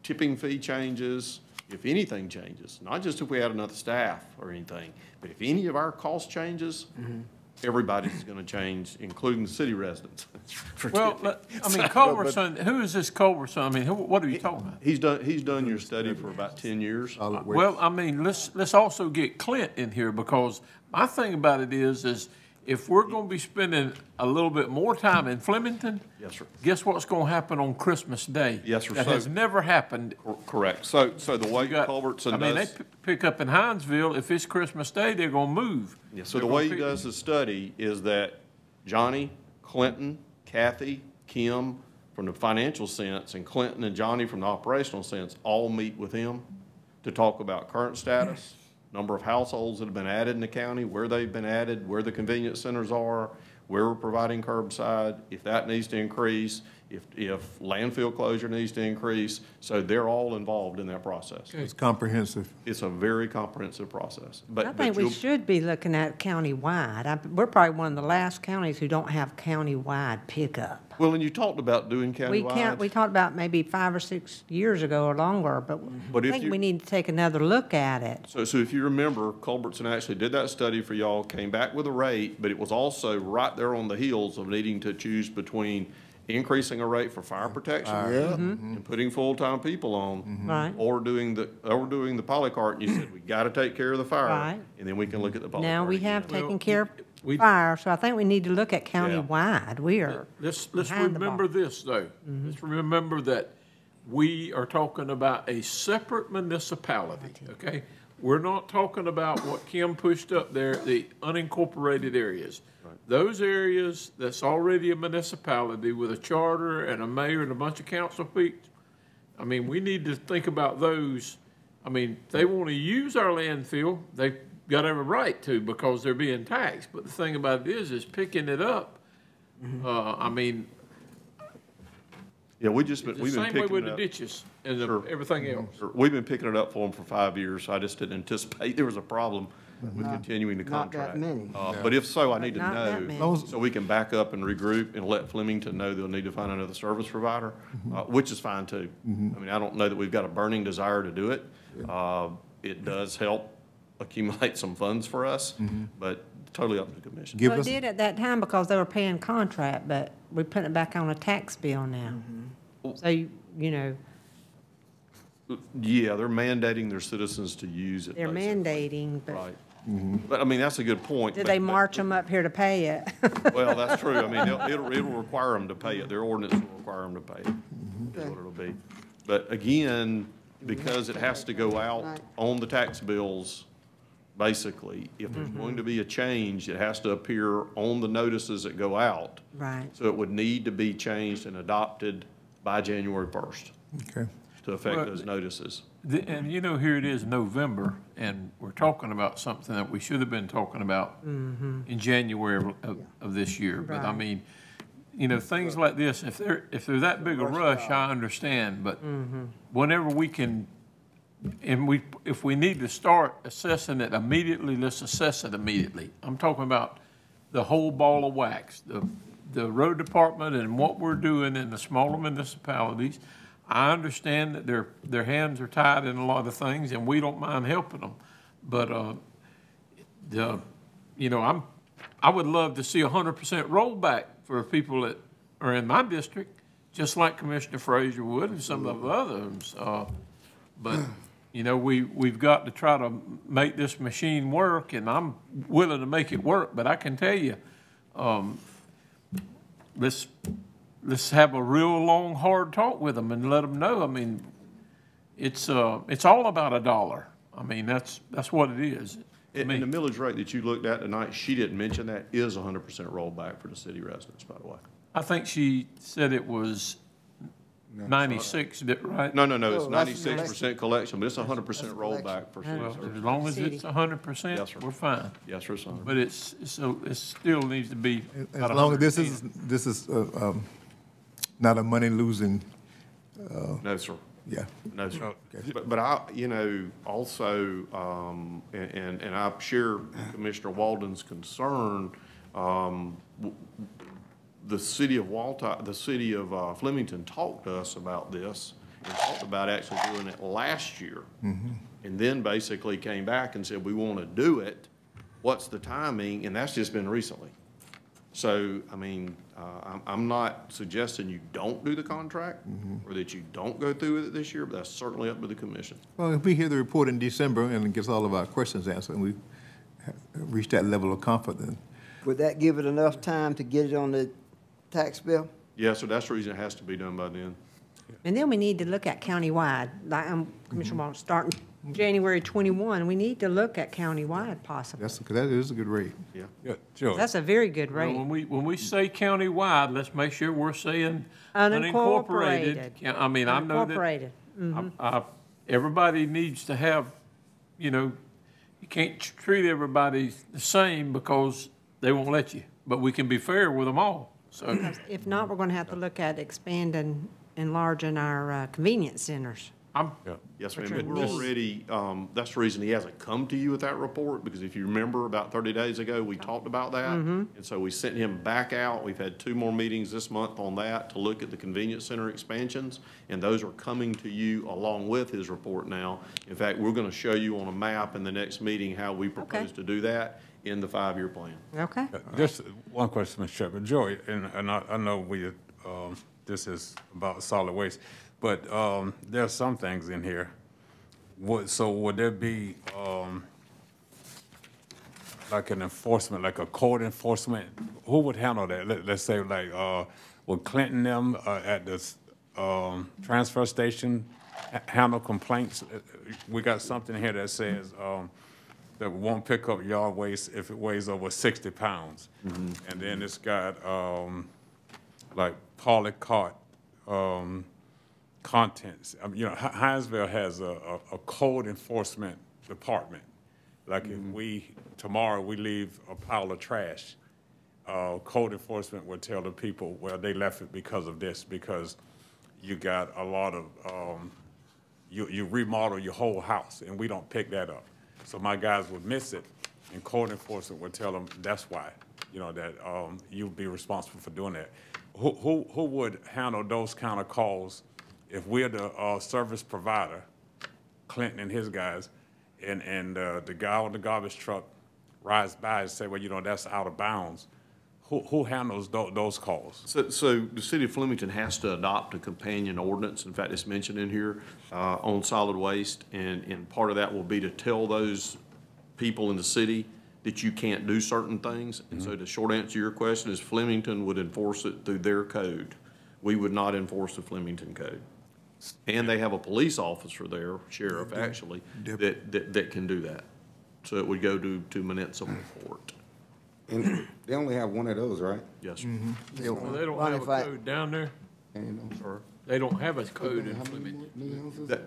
tipping fee changes, if anything changes, not just if we add another staff or anything, but if any of our cost changes, mm-hmm. everybody's gonna change, including the city residents. for well, tipping. let- I mean, So, Culberson, who is this Culberson? I mean, who, what are you talking about? He's done, he's done your study for about ten years. Solid waste. Well, I mean, let's, let's also get Clint in here, because my thing about it is, is if we're gonna be spending a little bit more time in Flemington. Yes, sir. Guess what's gonna happen on Christmas Day? Yes, sir. That So- has never happened. Cor- Correct. So, so the way You got- Culbertson I mean, they does. p- pick up in Hinesville, if it's Christmas Day, they're gonna move. Yeah, so They're the gonna way he pick- does his study is that Johnny, Clinton, Kathy, Kim, from the financial sense, and Clinton and Johnny from the operational sense, all meet with him to talk about current status, number of households that have been added in the county, where they've been added, where the convenience centers are, where we're providing curbside, if that needs to increase, if, if landfill closure needs to increase. So they're all involved in that process. It's comprehensive. It's a very comprehensive process. But I but think we you'll- should be looking at countywide. I- We're probably one of the last counties who don't have countywide pickup. Well, and you talked about doing We can't, we talked about maybe five or six years ago or longer, but mm-hmm. But I if think you- we need to take another look at it. So, so if you remember, Culbertson actually did that study for y'all, came back with a rate, but it was also right there on the heels of needing to choose between increasing a rate for fire protection and putting full-time people on, Mm-hmm. Right. or doing the, or doing the polycart, and you said, we gotta take care of the fire, Right. and then we can look at the polycart Now we again." have taken care of we- fire, so I think we need to look at countywide. We are Let's, let's behind the ball. remember this, though. Let's remember that we are talking about a separate municipality, okay? We're not talking about what Kim pushed up there, the unincorporated areas. Those areas that's already a municipality with a charter and a mayor and a bunch of council people, I mean, we need to think about those. I mean, they want to use our landfill, they've got every right to because they're being taxed. But the thing about it is, is picking it up, uh, I mean, Yeah, we just, been the we've been same way picking with it the up. ditches and the- Sure. everything else. Sure. We've been picking it up for them for five years, so I just didn't anticipate [laughs] there was a problem with continuing the not that contract. many. Uh, But if so, I need to Not that know. Those- so we can back up and regroup and let Flemington know they'll need to find another service provider, uh, which is fine too. I mean, I don't know that we've got a burning desire to do it. Uh, It does help accumulate some funds for us, but totally up to the commission. Give Well, it us, did at that time because they were paying contract, but we're putting it back on a tax bill now. So, you you know, Yeah, they're mandating their citizens to use it. they're basically. mandating, but Right. But I mean, that's a good point. did but- they but- march them up here to pay it? [laughs] Well, that's true. I mean, [laughs] it'll, it'll, it'll require them to pay it. Their ordinance will require them to pay it, is what it'll be. But again, because it has to go out on the tax bills, basically, if there's mm-hmm. going to be a change, it has to appear on the notices that go out. Right. So it would need to be changed and adopted by January first okay. to affect those notices. The- And you know, here it is November, and we're talking about something that we should have been talking about mm-hmm. in January of- of, of this year. But I Right. mean, you know, things like this, if they're, if they're that big a rush, I understand. But mm-hmm. whenever we can, and we, if we need to start assessing it immediately, let's assess it immediately. I'm talking about the whole ball of wax, the, the road department and what we're doing in the smaller municipalities. I understand that their, their hands are tied in a lot of things, and we don't mind helping them. But, uh, the, you know, I'm, I would love to see hundred percent rollback for people that are in my district, just like Commissioner Frazier would and some of the others. Uh, But, you know, we, we've got to try to make this machine work, and I'm willing to make it work, but I can tell you, um, let's have a real long, hard talk with them and let them know, I mean, it's, uh, it's all about a dollar. I mean, that's, that's what it is. to And and the millage rate that you looked at tonight, she didn't mention that, is hundred percent rollback for the city residents, by the way. I think she said it was ninety-six, bit right? No, no, no, it's Oh, that's ninety-six percent collection, but it's hundred percent collection. rollback for city Well, services. as long as it's hundred percent, Yes, sir. we're fine. Yes, sir, son. But it's, so, it still needs to be As about long as this percent. is, this is, uh, um, not a money-losing, No, sir. yeah. No, sir. But, but I, you know, also, um, and, and- and I share Commissioner Walden's concern, um, w- the city of Walton, the city of uh, Flemington talked to us about this and talked about actually doing it last year. And then basically came back and said, we want to do it. What's the timing? And that's just been recently. So, I mean, uh, I'm, I'm not suggesting you don't do the contract or that you don't go through with it this year, but that's certainly up to the commission. Well, if we hear the report in December and it gets all of our questions answered, and we ha- reach that level of comfort, then Would that give it enough time to get it on the tax bill? Yeah, so that's the reason it has to be done by then. And then we need to look at countywide, like, um, Commissioner Walden, starting January twenty-one, we need to look at countywide possibly. that's, because that is a good rate. Yeah. Yeah, Joe, That's a very good Well, rate. When we, when we say countywide, let's make sure we're saying unincorporated. Unincorporated. Ca- I mean, I know that. Unincorporated. I- I- Everybody needs to have, you know, you can't tr- treat everybody the same because they won't let you. But we can be fair with them all, so. If not, we're gonna have to look at expanding, enlarging our uh, convenience centers. I'm, Yes, ma'am, Which are we're neat. already, um, that's the reason he hasn't come to you with that report, because if you remember, about thirty days ago, we talked about that. And so we sent him back out. We've had two more meetings this month on that to look at the convenience center expansions, and those are coming to you along with his report now. In fact, we're gonna show you on a map in the next meeting how we propose to do that in the five-year plan. Okay? Uh, Just one question, Mr. Chairman. Joey, and, and I, I know we, um, this is about solid waste, but, um, there are some things in here. Would, so would there be, um, like an enforcement, like a court enforcement? Who would handle that? Let, let's say like, uh, would Clinton them, uh, at this, um, transfer station ha- handle complaints? Uh, We got something here that says, um, that won't pick up yard waste if it weighs over sixty pounds. And then it's got, um, like polycart, um, contents. I mean, you know, Hi- Hinesville has a, a, a code enforcement department. Like if we, tomorrow, we leave a pile of trash, uh, code enforcement would tell the people, well, they left it because of this, because you got a lot of, um, you, you remodel your whole house, and we don't pick that up. So my guys would miss it, and code enforcement would tell them, that's why, you know, that, um, you'd be responsible for doing that. Who, who, who would handle those kind of calls if we're the, uh, service provider, Clinton and his guys, and, and, uh, the guy on the garbage truck rides by and say, well, you know, that's out of bounds? Who, who handles tho- those calls? So, so the city of Flemington has to adopt a companion ordinance, in fact, it's mentioned in here, uh, on solid waste, and, and part of that will be to tell those people in the city that you can't do certain things. And so the short answer to your question is Flemington would enforce it through their code. We would not enforce the Flemington code. And they have a police officer there, sheriff, actually, that, that, that can do that. So it would go to, to municipal court. And they only have one of those, right? Yes, sir. well, they don't Ronnie, have if a I- code down there. And, um, They don't have a code in Flemington. new houses? That-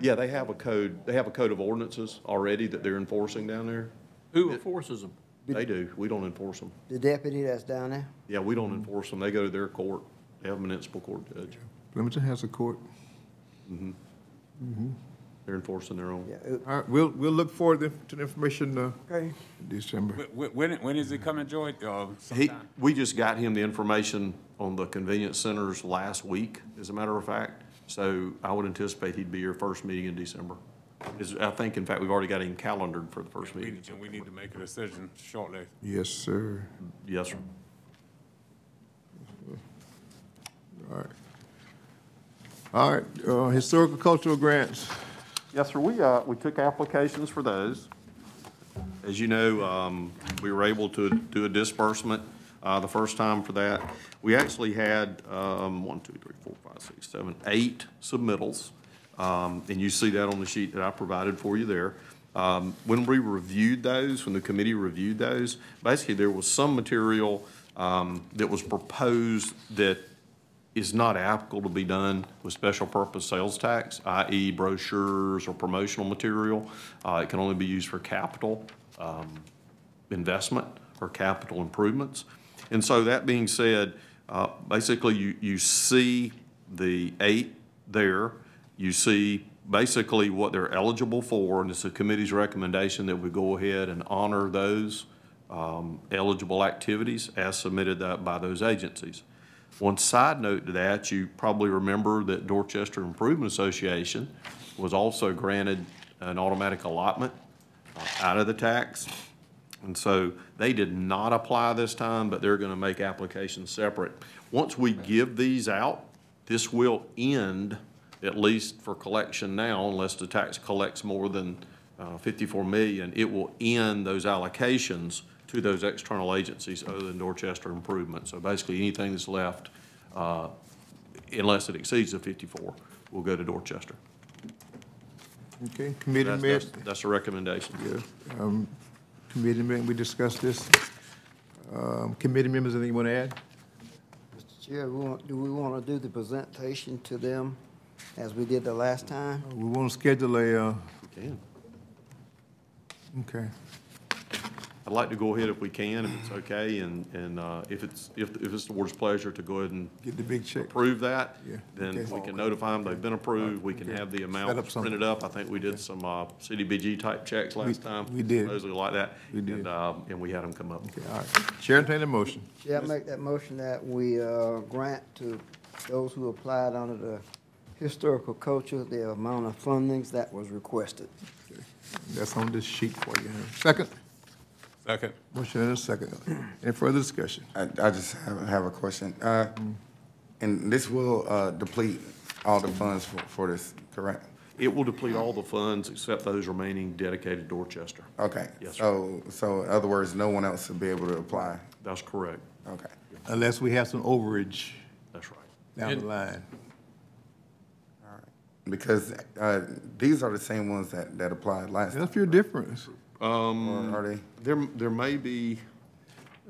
Yeah, they have a code, they have a code of ordinances already that they're enforcing down there. Who enforces them? They do, we don't enforce them. The deputy that's down there? Yeah, we don't enforce them, they go to their court, they have a municipal court judge. Flemington has a court. They're enforcing their own. Yeah, All right, we'll, we'll look forward to to the information, uh, okay. in December. When, when, when is it coming, Joey? Uh, He, sometime? we just got him the information on the convenience centers last week, as a matter of fact. So I would anticipate he'd be your first meeting in December. Is, I think, in fact, we've already got him calendared for the first We- meeting. And we need to make a decision shortly. Yes, sir. Yes, sir. All right. All right, uh, historical cultural grants. Yes, sir, we, uh, we took applications for those. As you know, um, we were able to do a disbursement, uh, the first time for that. We actually had, um, one, two, three, four, five, six, seven, eight submittals. Um, and you see that on the sheet that I provided for you there. Um, when we reviewed those, when the committee reviewed those, basically there was some material, um, that was proposed that is not applicable to be done with special purpose sales tax, i.e. brochures or promotional material. Uh, it can only be used for capital, um, investment or capital improvements. And so that being said, uh, basically you, you see the eight there. You see basically what they're eligible for, and it's the committee's recommendation that we go ahead and honor those, um, eligible activities as submitted by those agencies. One side note to that, you probably remember that Dorchester Improvement Association was also granted an automatic allotment uh, out of the tax. And so they did not apply this time, but they're going to make applications separate. Once we give these out, this will end, at least for collection now, unless the tax collects more than uh, 54 million, it will end those allocations to those external agencies other than Dorchester Improvement. So basically, anything that's left, uh, unless it exceeds the 54, will go to Dorchester. Okay, committee That's- members, That's that's the recommendation. yeah, um, committee member, we discussed this. Um, committee members, anything you want to add? Mr. Chair, we want, do we want to do the presentation to them as we did the last time? We want to schedule a, uh, We can. okay, I'd like to go ahead if we can, if it's okay, and, and uh, if it's, if, if it's the board's pleasure to go ahead and get the big check. approve that, Yeah, then okay. we can notify them they've been approved, we can have the Set up amounts something. printed up. I think we did some uh, CDBG type checks last time. we did. Supposedly like that. We did. And, uh, and we had them come up. Okay, all right. Chair, entertain a motion. Chair, I make that motion that we, uh, grant to those who applied under the historical culture the amount of fundings that was requested. That's on this sheet for you. Second? Second. Motion and a second. [clears throat] Any further discussion? I, I just have, have a question. Uh, and this will, uh, deplete all the funds for, for this, correct? It will deplete all the funds except those remaining dedicated to Dorchester. Okay. Yes, sir. So, so in other words, no one else will be able to apply? That's correct. Okay. Unless we have some overage That's right. down the And- line. Because, uh, these are the same ones that, that applied last There's a time, few difference. Um, or are they? There, there may be,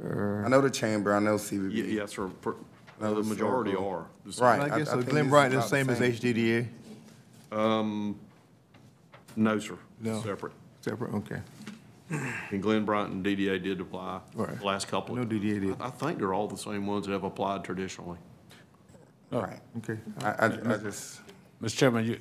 I know the chamber, I know y- CVB. yes, sir, per- no, the majority are. Right. I I- guess I so think Glen this Bryant is is the same as same. HDDA? Um, no, sir. No. Separate. Separate, okay. And Glenn Bryant and DDA did apply Right. the last couple. No DDA did. I I think they're all the same ones that have applied traditionally. Right. Okay. I, I, I just, Mr. Chairman, you,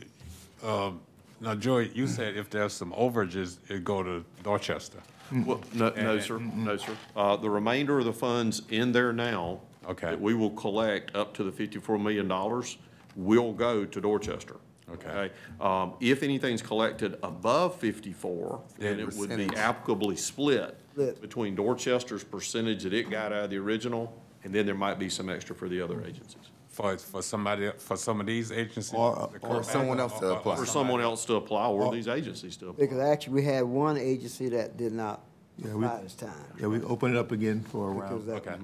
um, now Joy, you said if there's some overages, it go to Dorchester. Well, no, no, sir, no, sir. Uh, the remainder of the funds in there now. Okay. That we will collect up to the fifty-four million dollars will go to Dorchester. Okay. Um, if anything's collected above fifty-four, then Yeah, it would be percentage. applicably split Split. between Dorchester's percentage that it got out of the original, and then there might be some extra for the other agencies. For, for somebody, for some of these agencies? Or- the or Corps- someone else to or- or apply. For somebody- someone else to apply, or these agencies to apply. Because actually, we had one agency that did not Yeah, we- apply this time. Yeah, we open it up again for a Because round. that- Okay.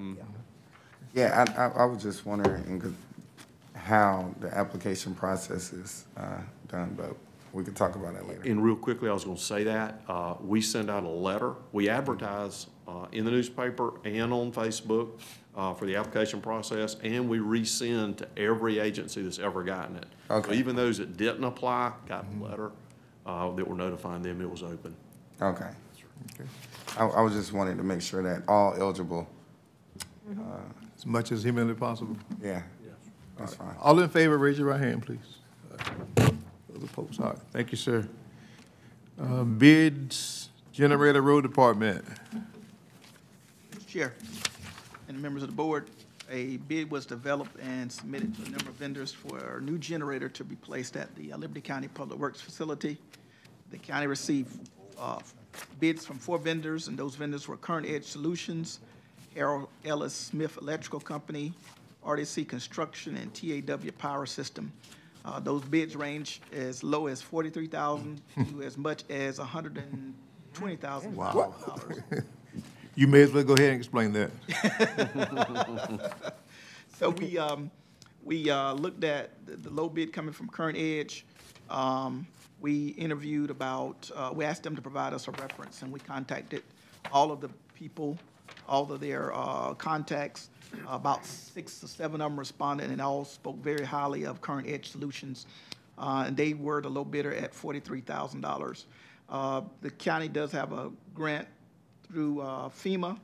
yeah. yeah, I, I, I was just wondering good- how the application process is, uh, done, but we could talk about that later. And real quickly, I was gonna say that, uh, we send out a letter, we advertise, uh, in the newspaper and on Facebook, uh, for the application process, and we resend to every agency that's ever gotten it. So Okay. Even those that didn't apply, got a letter, uh, that were notifying them it was open. Okay. Okay. I, I was just wanting to make sure that all eligible, As much as humanly possible. yeah, that's fine. All in favor, raise your right hand, please. Those opposed, all right, thank you, sir. Uh, Bids, Generator Road Department. Mr. Chair and members of the board, a bid was developed and submitted to a number of vendors for a new generator to be placed at the uh, Liberty County Public Works Facility. The county received uh, bids from four vendors, and those vendors were Current Edge Solutions, Harold Ellis Smith Electrical Company, RDC Construction, and TAW Power System. Uh, Those bids range as low as forty-three thousand to as much as a hundred and twenty thousand Wow. [laughs] You may as well go ahead and explain that. [laughs] So we, um, we, uh, looked at the, the low bid coming from Current Edge. Um, we interviewed about, uh, we asked them to provide us a reference, and we contacted all of the people, all of their, uh, contacts. About six or seven of them responded, and all spoke very highly of Current Edge Solutions. Uh, and they were the low bidder at forty-three thousand dollars. Uh, the county does have a grant through, uh, FEMA,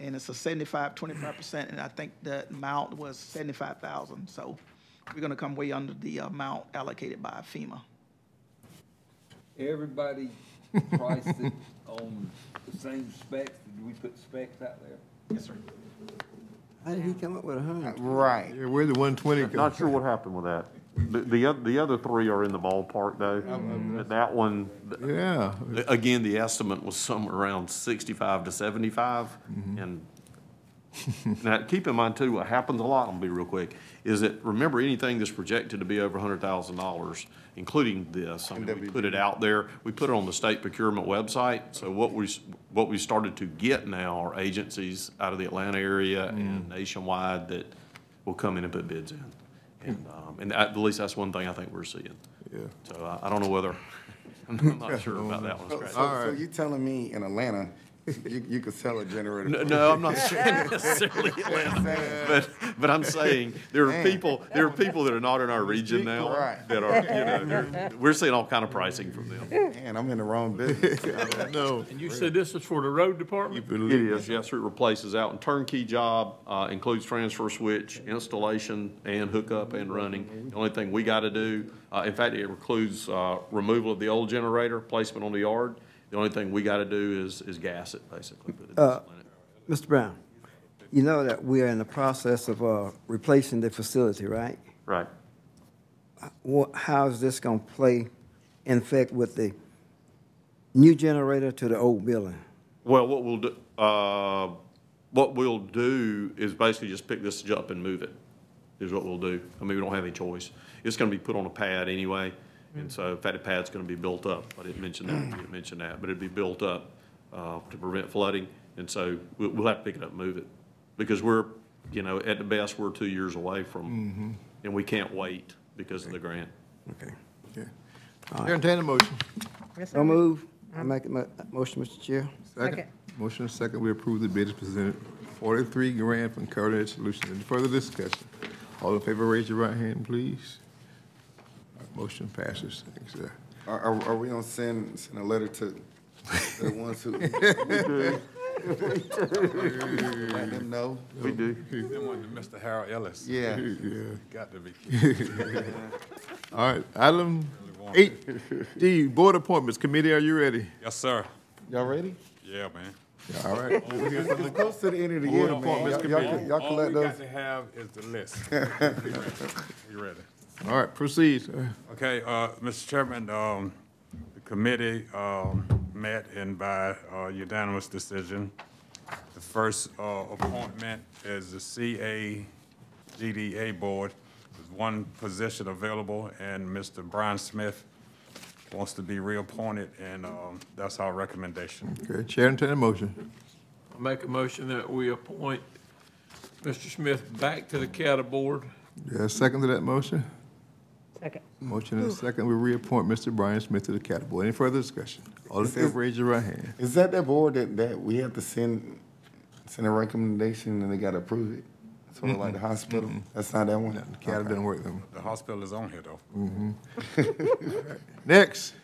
and it's a 75, 25 percent, and I think the amount was seventy-five thousand, so we're gonna come way under the amount allocated by FEMA. Everybody priced it [laughs] on the same specs, did we put specs out there? Yes, sir. How did he come up with a hundred? Right. Yeah, where the one twenty? Not sure what happened with that. The, the, oth- the other three are in the ballpark though. But That one, Yeah, again, the estimate was somewhere around sixty-five to seventy-five. And now, keep in mind too, what happens a lot, I'm gonna be real quick, is that, remember, anything that's projected to be over a hundred thousand dollars, including this, I mean, we put it out there, we put it on the state procurement website. So what we, s- what we started to get now are agencies out of the Atlanta area and nationwide that will come in and put bids in. And, um, and at least that's one thing I think we're seeing. yeah. So I, I don't know whether, [laughs] I'm not sure about that one, So, Scratch. so so you telling me in Atlanta, you, you could sell a generator? No, no, I'm not [laughs] saying necessarily [laughs] Atlanta, but, but I'm saying there are Man. people, there are people that are not in our region now Right. that are, you know, they're- we're seeing all kind of pricing from them. Man, I'm in the wrong business. [laughs] No. And you said this is for the road department? It is, yes, sir, it replaces out and turnkey job, uh, includes transfer switch, installation, and hookup and running. The only thing we gotta do, uh, in fact, it includes, uh, removal of the old generator, placement on the yard. The only thing we gotta do is, is gas it, basically. Uh. Mr. Brown, you know that we are in the process of, uh, replacing the facility, right? Right. What, how is this gonna play in effect with the new generator to the old building? Well, what we'll do, uh, what we'll do is basically just pick this up and move it, is what we'll do. I mean, we don't have any choice. It's gonna be put on a pad anyway, and so, in fact, the pad's gonna be built up. I didn't mention that, I didn't mention that, but it'd be built up, uh, to prevent flooding. And so, we'll, we'll have to pick it up and move it, because we're, you know, at the best, we're two years away from, and we can't wait because of the grant. Okay. Okay. Entertain a motion. So move. I make a mo- motion, Mr. Chair. Second. Motion is second, we approve the bid as presented. Forty-three grand from Current Edge Solutions. Any further discussion? All in favor, raise your right hand, please. Motion passes. Thanks, sir. Are, are, are we gonna send, send a letter to the ones who? [laughs] [laughs] Let them know? We do. Then one to Mr. Harold Ellis. Yeah. Yeah. [laughs] Got to be. All right, item eight D, Board Appointments Committee, are you ready? Yes, sir. Y'all ready? Yeah, man. All right. It's close to the end of the Board year, man. Appointments Y'all- Y'all, Committee. y'all All collect we those? got to have is the list. You ready? All right, proceed. Okay, uh, Mr. Chairman, um, the committee, um, met and by uh, unanimous decision. The first, uh, appointment is the CAGDA Board. There's one position available and Mr. Brian Smith wants to be reappointed and, um, that's our recommendation. Okay, Chair, entertain a motion. I make a motion that we appoint Mr. Smith back to the CATA board. Yeah, second to that motion? Second. Motion is second, we reappoint Mr. Brian Smith to the Cat Board. Any further discussion? All in favor, raise your right hand. Is that that board that, that we have to send, send a recommendation and they gotta approve it? Sort of like the hospital? That's not that one? The Cat doesn't work them. The hospital is on here though. [laughs] Next,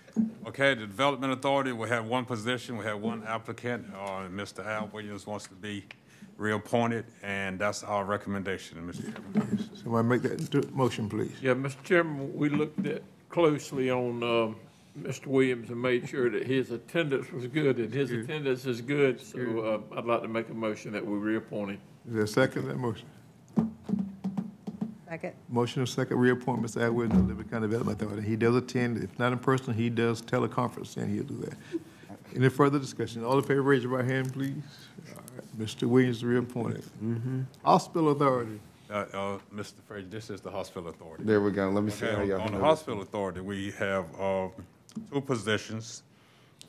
Okay, the Development Authority, we have one position, we have one applicant, uh, Mr. Al Williams wants to be reappointed, and that's our recommendation, Mr. Chairman. somebody make that into motion, please. Yeah, Mr. Chairman, we looked at closely on, um, Mr. Williams and made sure that his attendance was good, and his attendance is good, so, uh, I'd like to make a motion that we reappoint him. Is there a second to that motion? Second. Motion and second, reappoint Mr. Atwood to the Liberty County Development Authority. He does attend, if not in person, he does teleconference, and he'll do that. Any further discussion? All in favor, raise your right hand, please. All right, Mr. Williams is reappointed. Hospital Authority. Uh, uh, Mr. Frazier, this is the hospital authority. There we go. Let me see how Okay, y'all. on the handle this. hospital authority, we have, uh, two positions,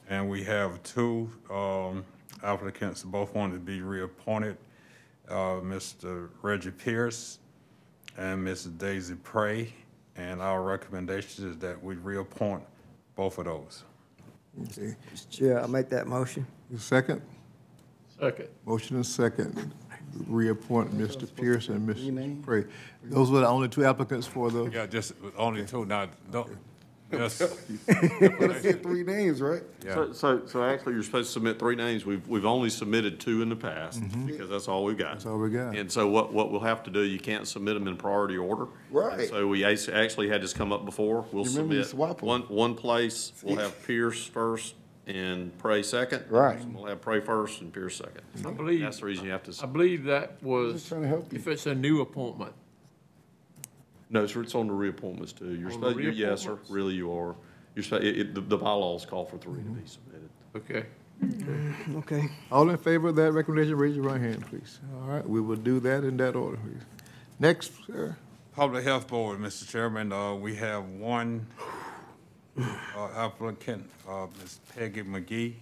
and we have two, um, applicants, both want to be reappointed. Uh, Mr. Reggie Pierce and Mrs. Daisy Pray, and our recommendation is that we reappoint both of those. Okay. Mr. Chair, I make that motion. Second? Second. Motion and second, reappoint Mr. Pierce and Your name? Those were the only two applicants for the, Yeah, just only two, now, don't, just, [laughs] But I said three names, right? yeah. So, so, so actually, you're supposed to submit three names. We've, we've only submitted two in the past, mm-hmm. because that's all we've got. that's all we got. And so what, what we'll have to do, you can't submit them in priority order. Right. And So we ace- actually had this come up before. We'll You remember you submit swap 'em. one, one place, we'll have Pierce first and Pray second. Right. We'll have Pray first and Pierce second. I believe, That's the reason you have to, I s- believe that was, trying to help you. if it's a new appointment. no, sir, it's on the reappointments too. You're On the supposed, yes, sir, reappointments? really you are. You're supposed, it, it, the- the bylaws call for three to be submitted. Okay. Okay. All in favor of that recommendation, raise your right hand, please. All right, we will do that in that order. please. Next, sir. Public Health Board, Mr. Chairman, uh, we have one uh, applicant, uh, Ms. Peggy McGee.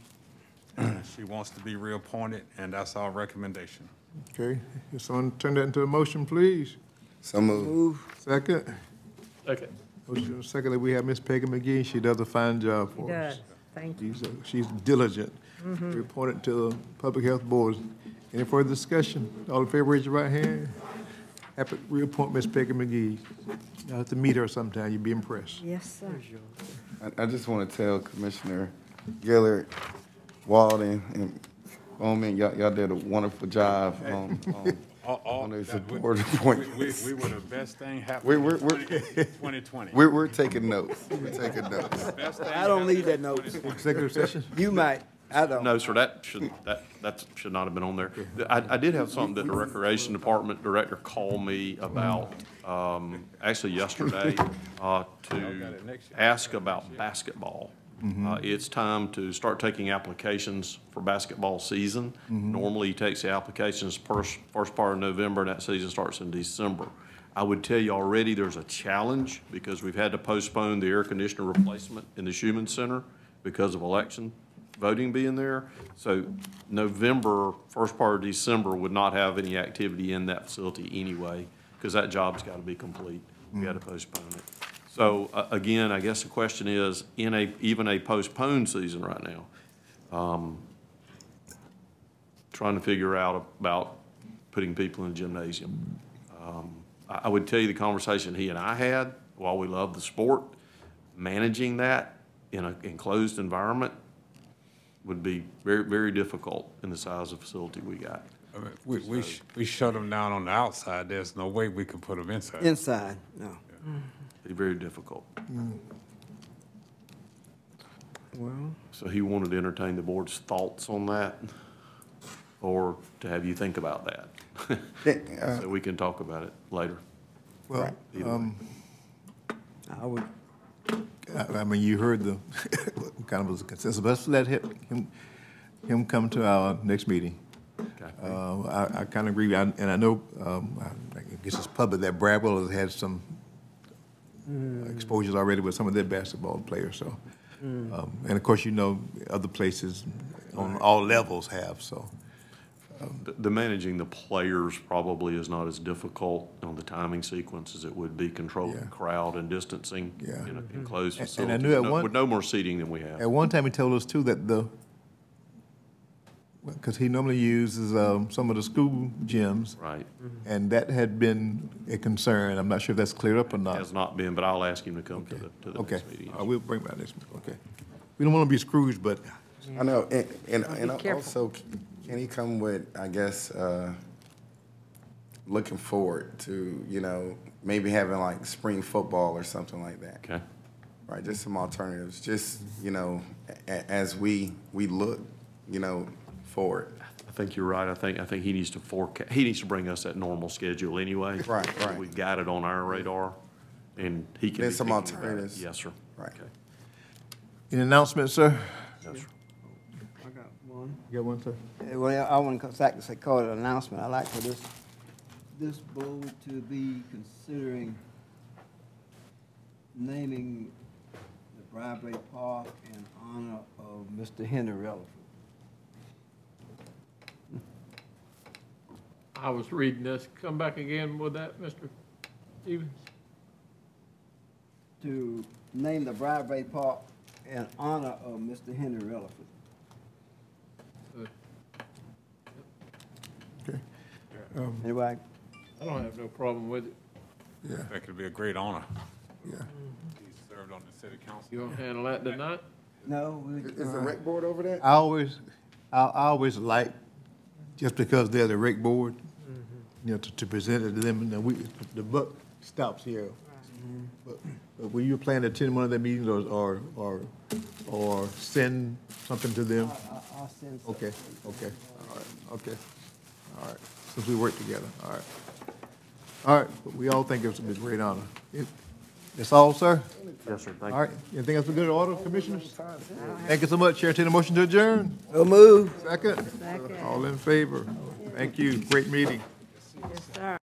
She wants to be reappointed, and that's our recommendation. Okay, can someone turn that into a motion, please? So move. Move. Second? Second. Motion secondly, we have Ms. Peggy McGee. She does a fine job for us. does. Thank you. She's, uh, she's diligent. Reported to the Public Health Board. Any further discussion? All in favor, raise your right hand. Happy, reappoint Ms. Peggy McGee. You'll have to meet her sometime, you'll be impressed. Yes, sir. I, I just want to tell Commissioner Gilliard, Walden, and Bowman, y'all, y'all did a wonderful job on, on, um, um, [laughs] All- all- on these that- we- board we- appointments. We, we were the best thing We're, happening we're, in we're, twenty twenty. we're, we're taking notes. We're taking notes. I don't need that note. Executive session? You might. I don't. No, sir, that should, that, that should not have been on there. I, I did have something that the Recreation Department Director called me about, um, actually yesterday, uh, to ask about basketball. Uh, it's time to start taking applications for basketball season. Normally, he takes the applications first, first part of November, and that season starts in December. I would tell you already, there's a challenge, because we've had to postpone the air conditioner replacement in the Schuman Center because of election voting being there. So November, first part of December would not have any activity in that facility anyway, because that job's got to be complete. We got to postpone it. So, uh, again, I guess the question is, in a, even a postponed season right now, um, trying to figure out about putting people in the gymnasium. Um, I, I would tell you the conversation he and I had, while we love the sport, managing that in an enclosed environment would be very, very difficult in the size of facility we got. I mean, We, we, sh- we shut them down on the outside, there's no way we can put them inside. Inside, no. Be very difficult. Well, So he wanted to entertain the board's thoughts on that, or to have you think about that. [laughs] Uh, So we can talk about it later. Well, Either way. um, I would, I, I mean, you heard the, [laughs] kind of was a consensus, but let's let him, him, him come to our next meeting. Uh, I, I kind of agree, I- and I know, um, I guess it's public that Bradwell has had some exposures already with some of their basketball players, so. Um, And of course, you know, other places on all levels have, so. The- The managing the players probably is not as difficult on the timing sequence as it would be controlling Yeah. crowd and distancing Yeah. in an enclosed And- facility. and I knew at no- one- With no more seating than we have. At one time, he told us too that the, because he normally uses um, some of the school gyms, Right. and that had been a concern. I'm not sure if that's cleared up or not. Has not been, but I'll ask him to come to the, to the Okay, next meeting. Uh, we'll bring back this, okay. We don't want to be Scrooge, but I know, and, and, and careful. also, can he come with, I guess, uh, looking forward to, you know, maybe having like spring football or something like that? Okay. Right, just some alternatives, just, you know, a, as we, we look, you know, forward. I think you're right. I think, I think he needs to forecast, he needs to bring us that normal schedule anyway. Right, right. We've got it on our radar, and he can. There's some thinking about it. alternatives. Yes, sir. Right. Okay. Any announcements, sir? Yes, sir. I got one. You got one, sir? Uh, Well, I want to come back say, call it an announcement. I'd like for this, this board to be considering naming the Bradbury Park in honor of Mr. Henry Rutherford. I was reading this. Come back again with that, Mr. Stevens? To name the Bradbury Park in honor of Mr. Henry Rutherford. Okay. Um, Um, Anybody? I don't have no problem with it. Yeah, That could be a great honor. yeah. He served on the city council. You gonna handle that tonight? No, we, Is the rec board over there? I always, I, I always like, just because they're the rec board, you know, to, to present it to them, and then we, the buck stops here. Mm-hmm. But, but will you plan to attend one of their meetings or, or, or, or send something to them? I- I'll send some. Okay, okay, all right, okay, all right, since we work together, all right. All right, but we all think it's a great honor. It- That's all, sir? Yes, sir. Thank you. right, anything else for good order, commissioners? Thank you so much. Chair, take a motion to adjourn. So move. Second? All in favor? Thank you. Great meeting. Yes, sir.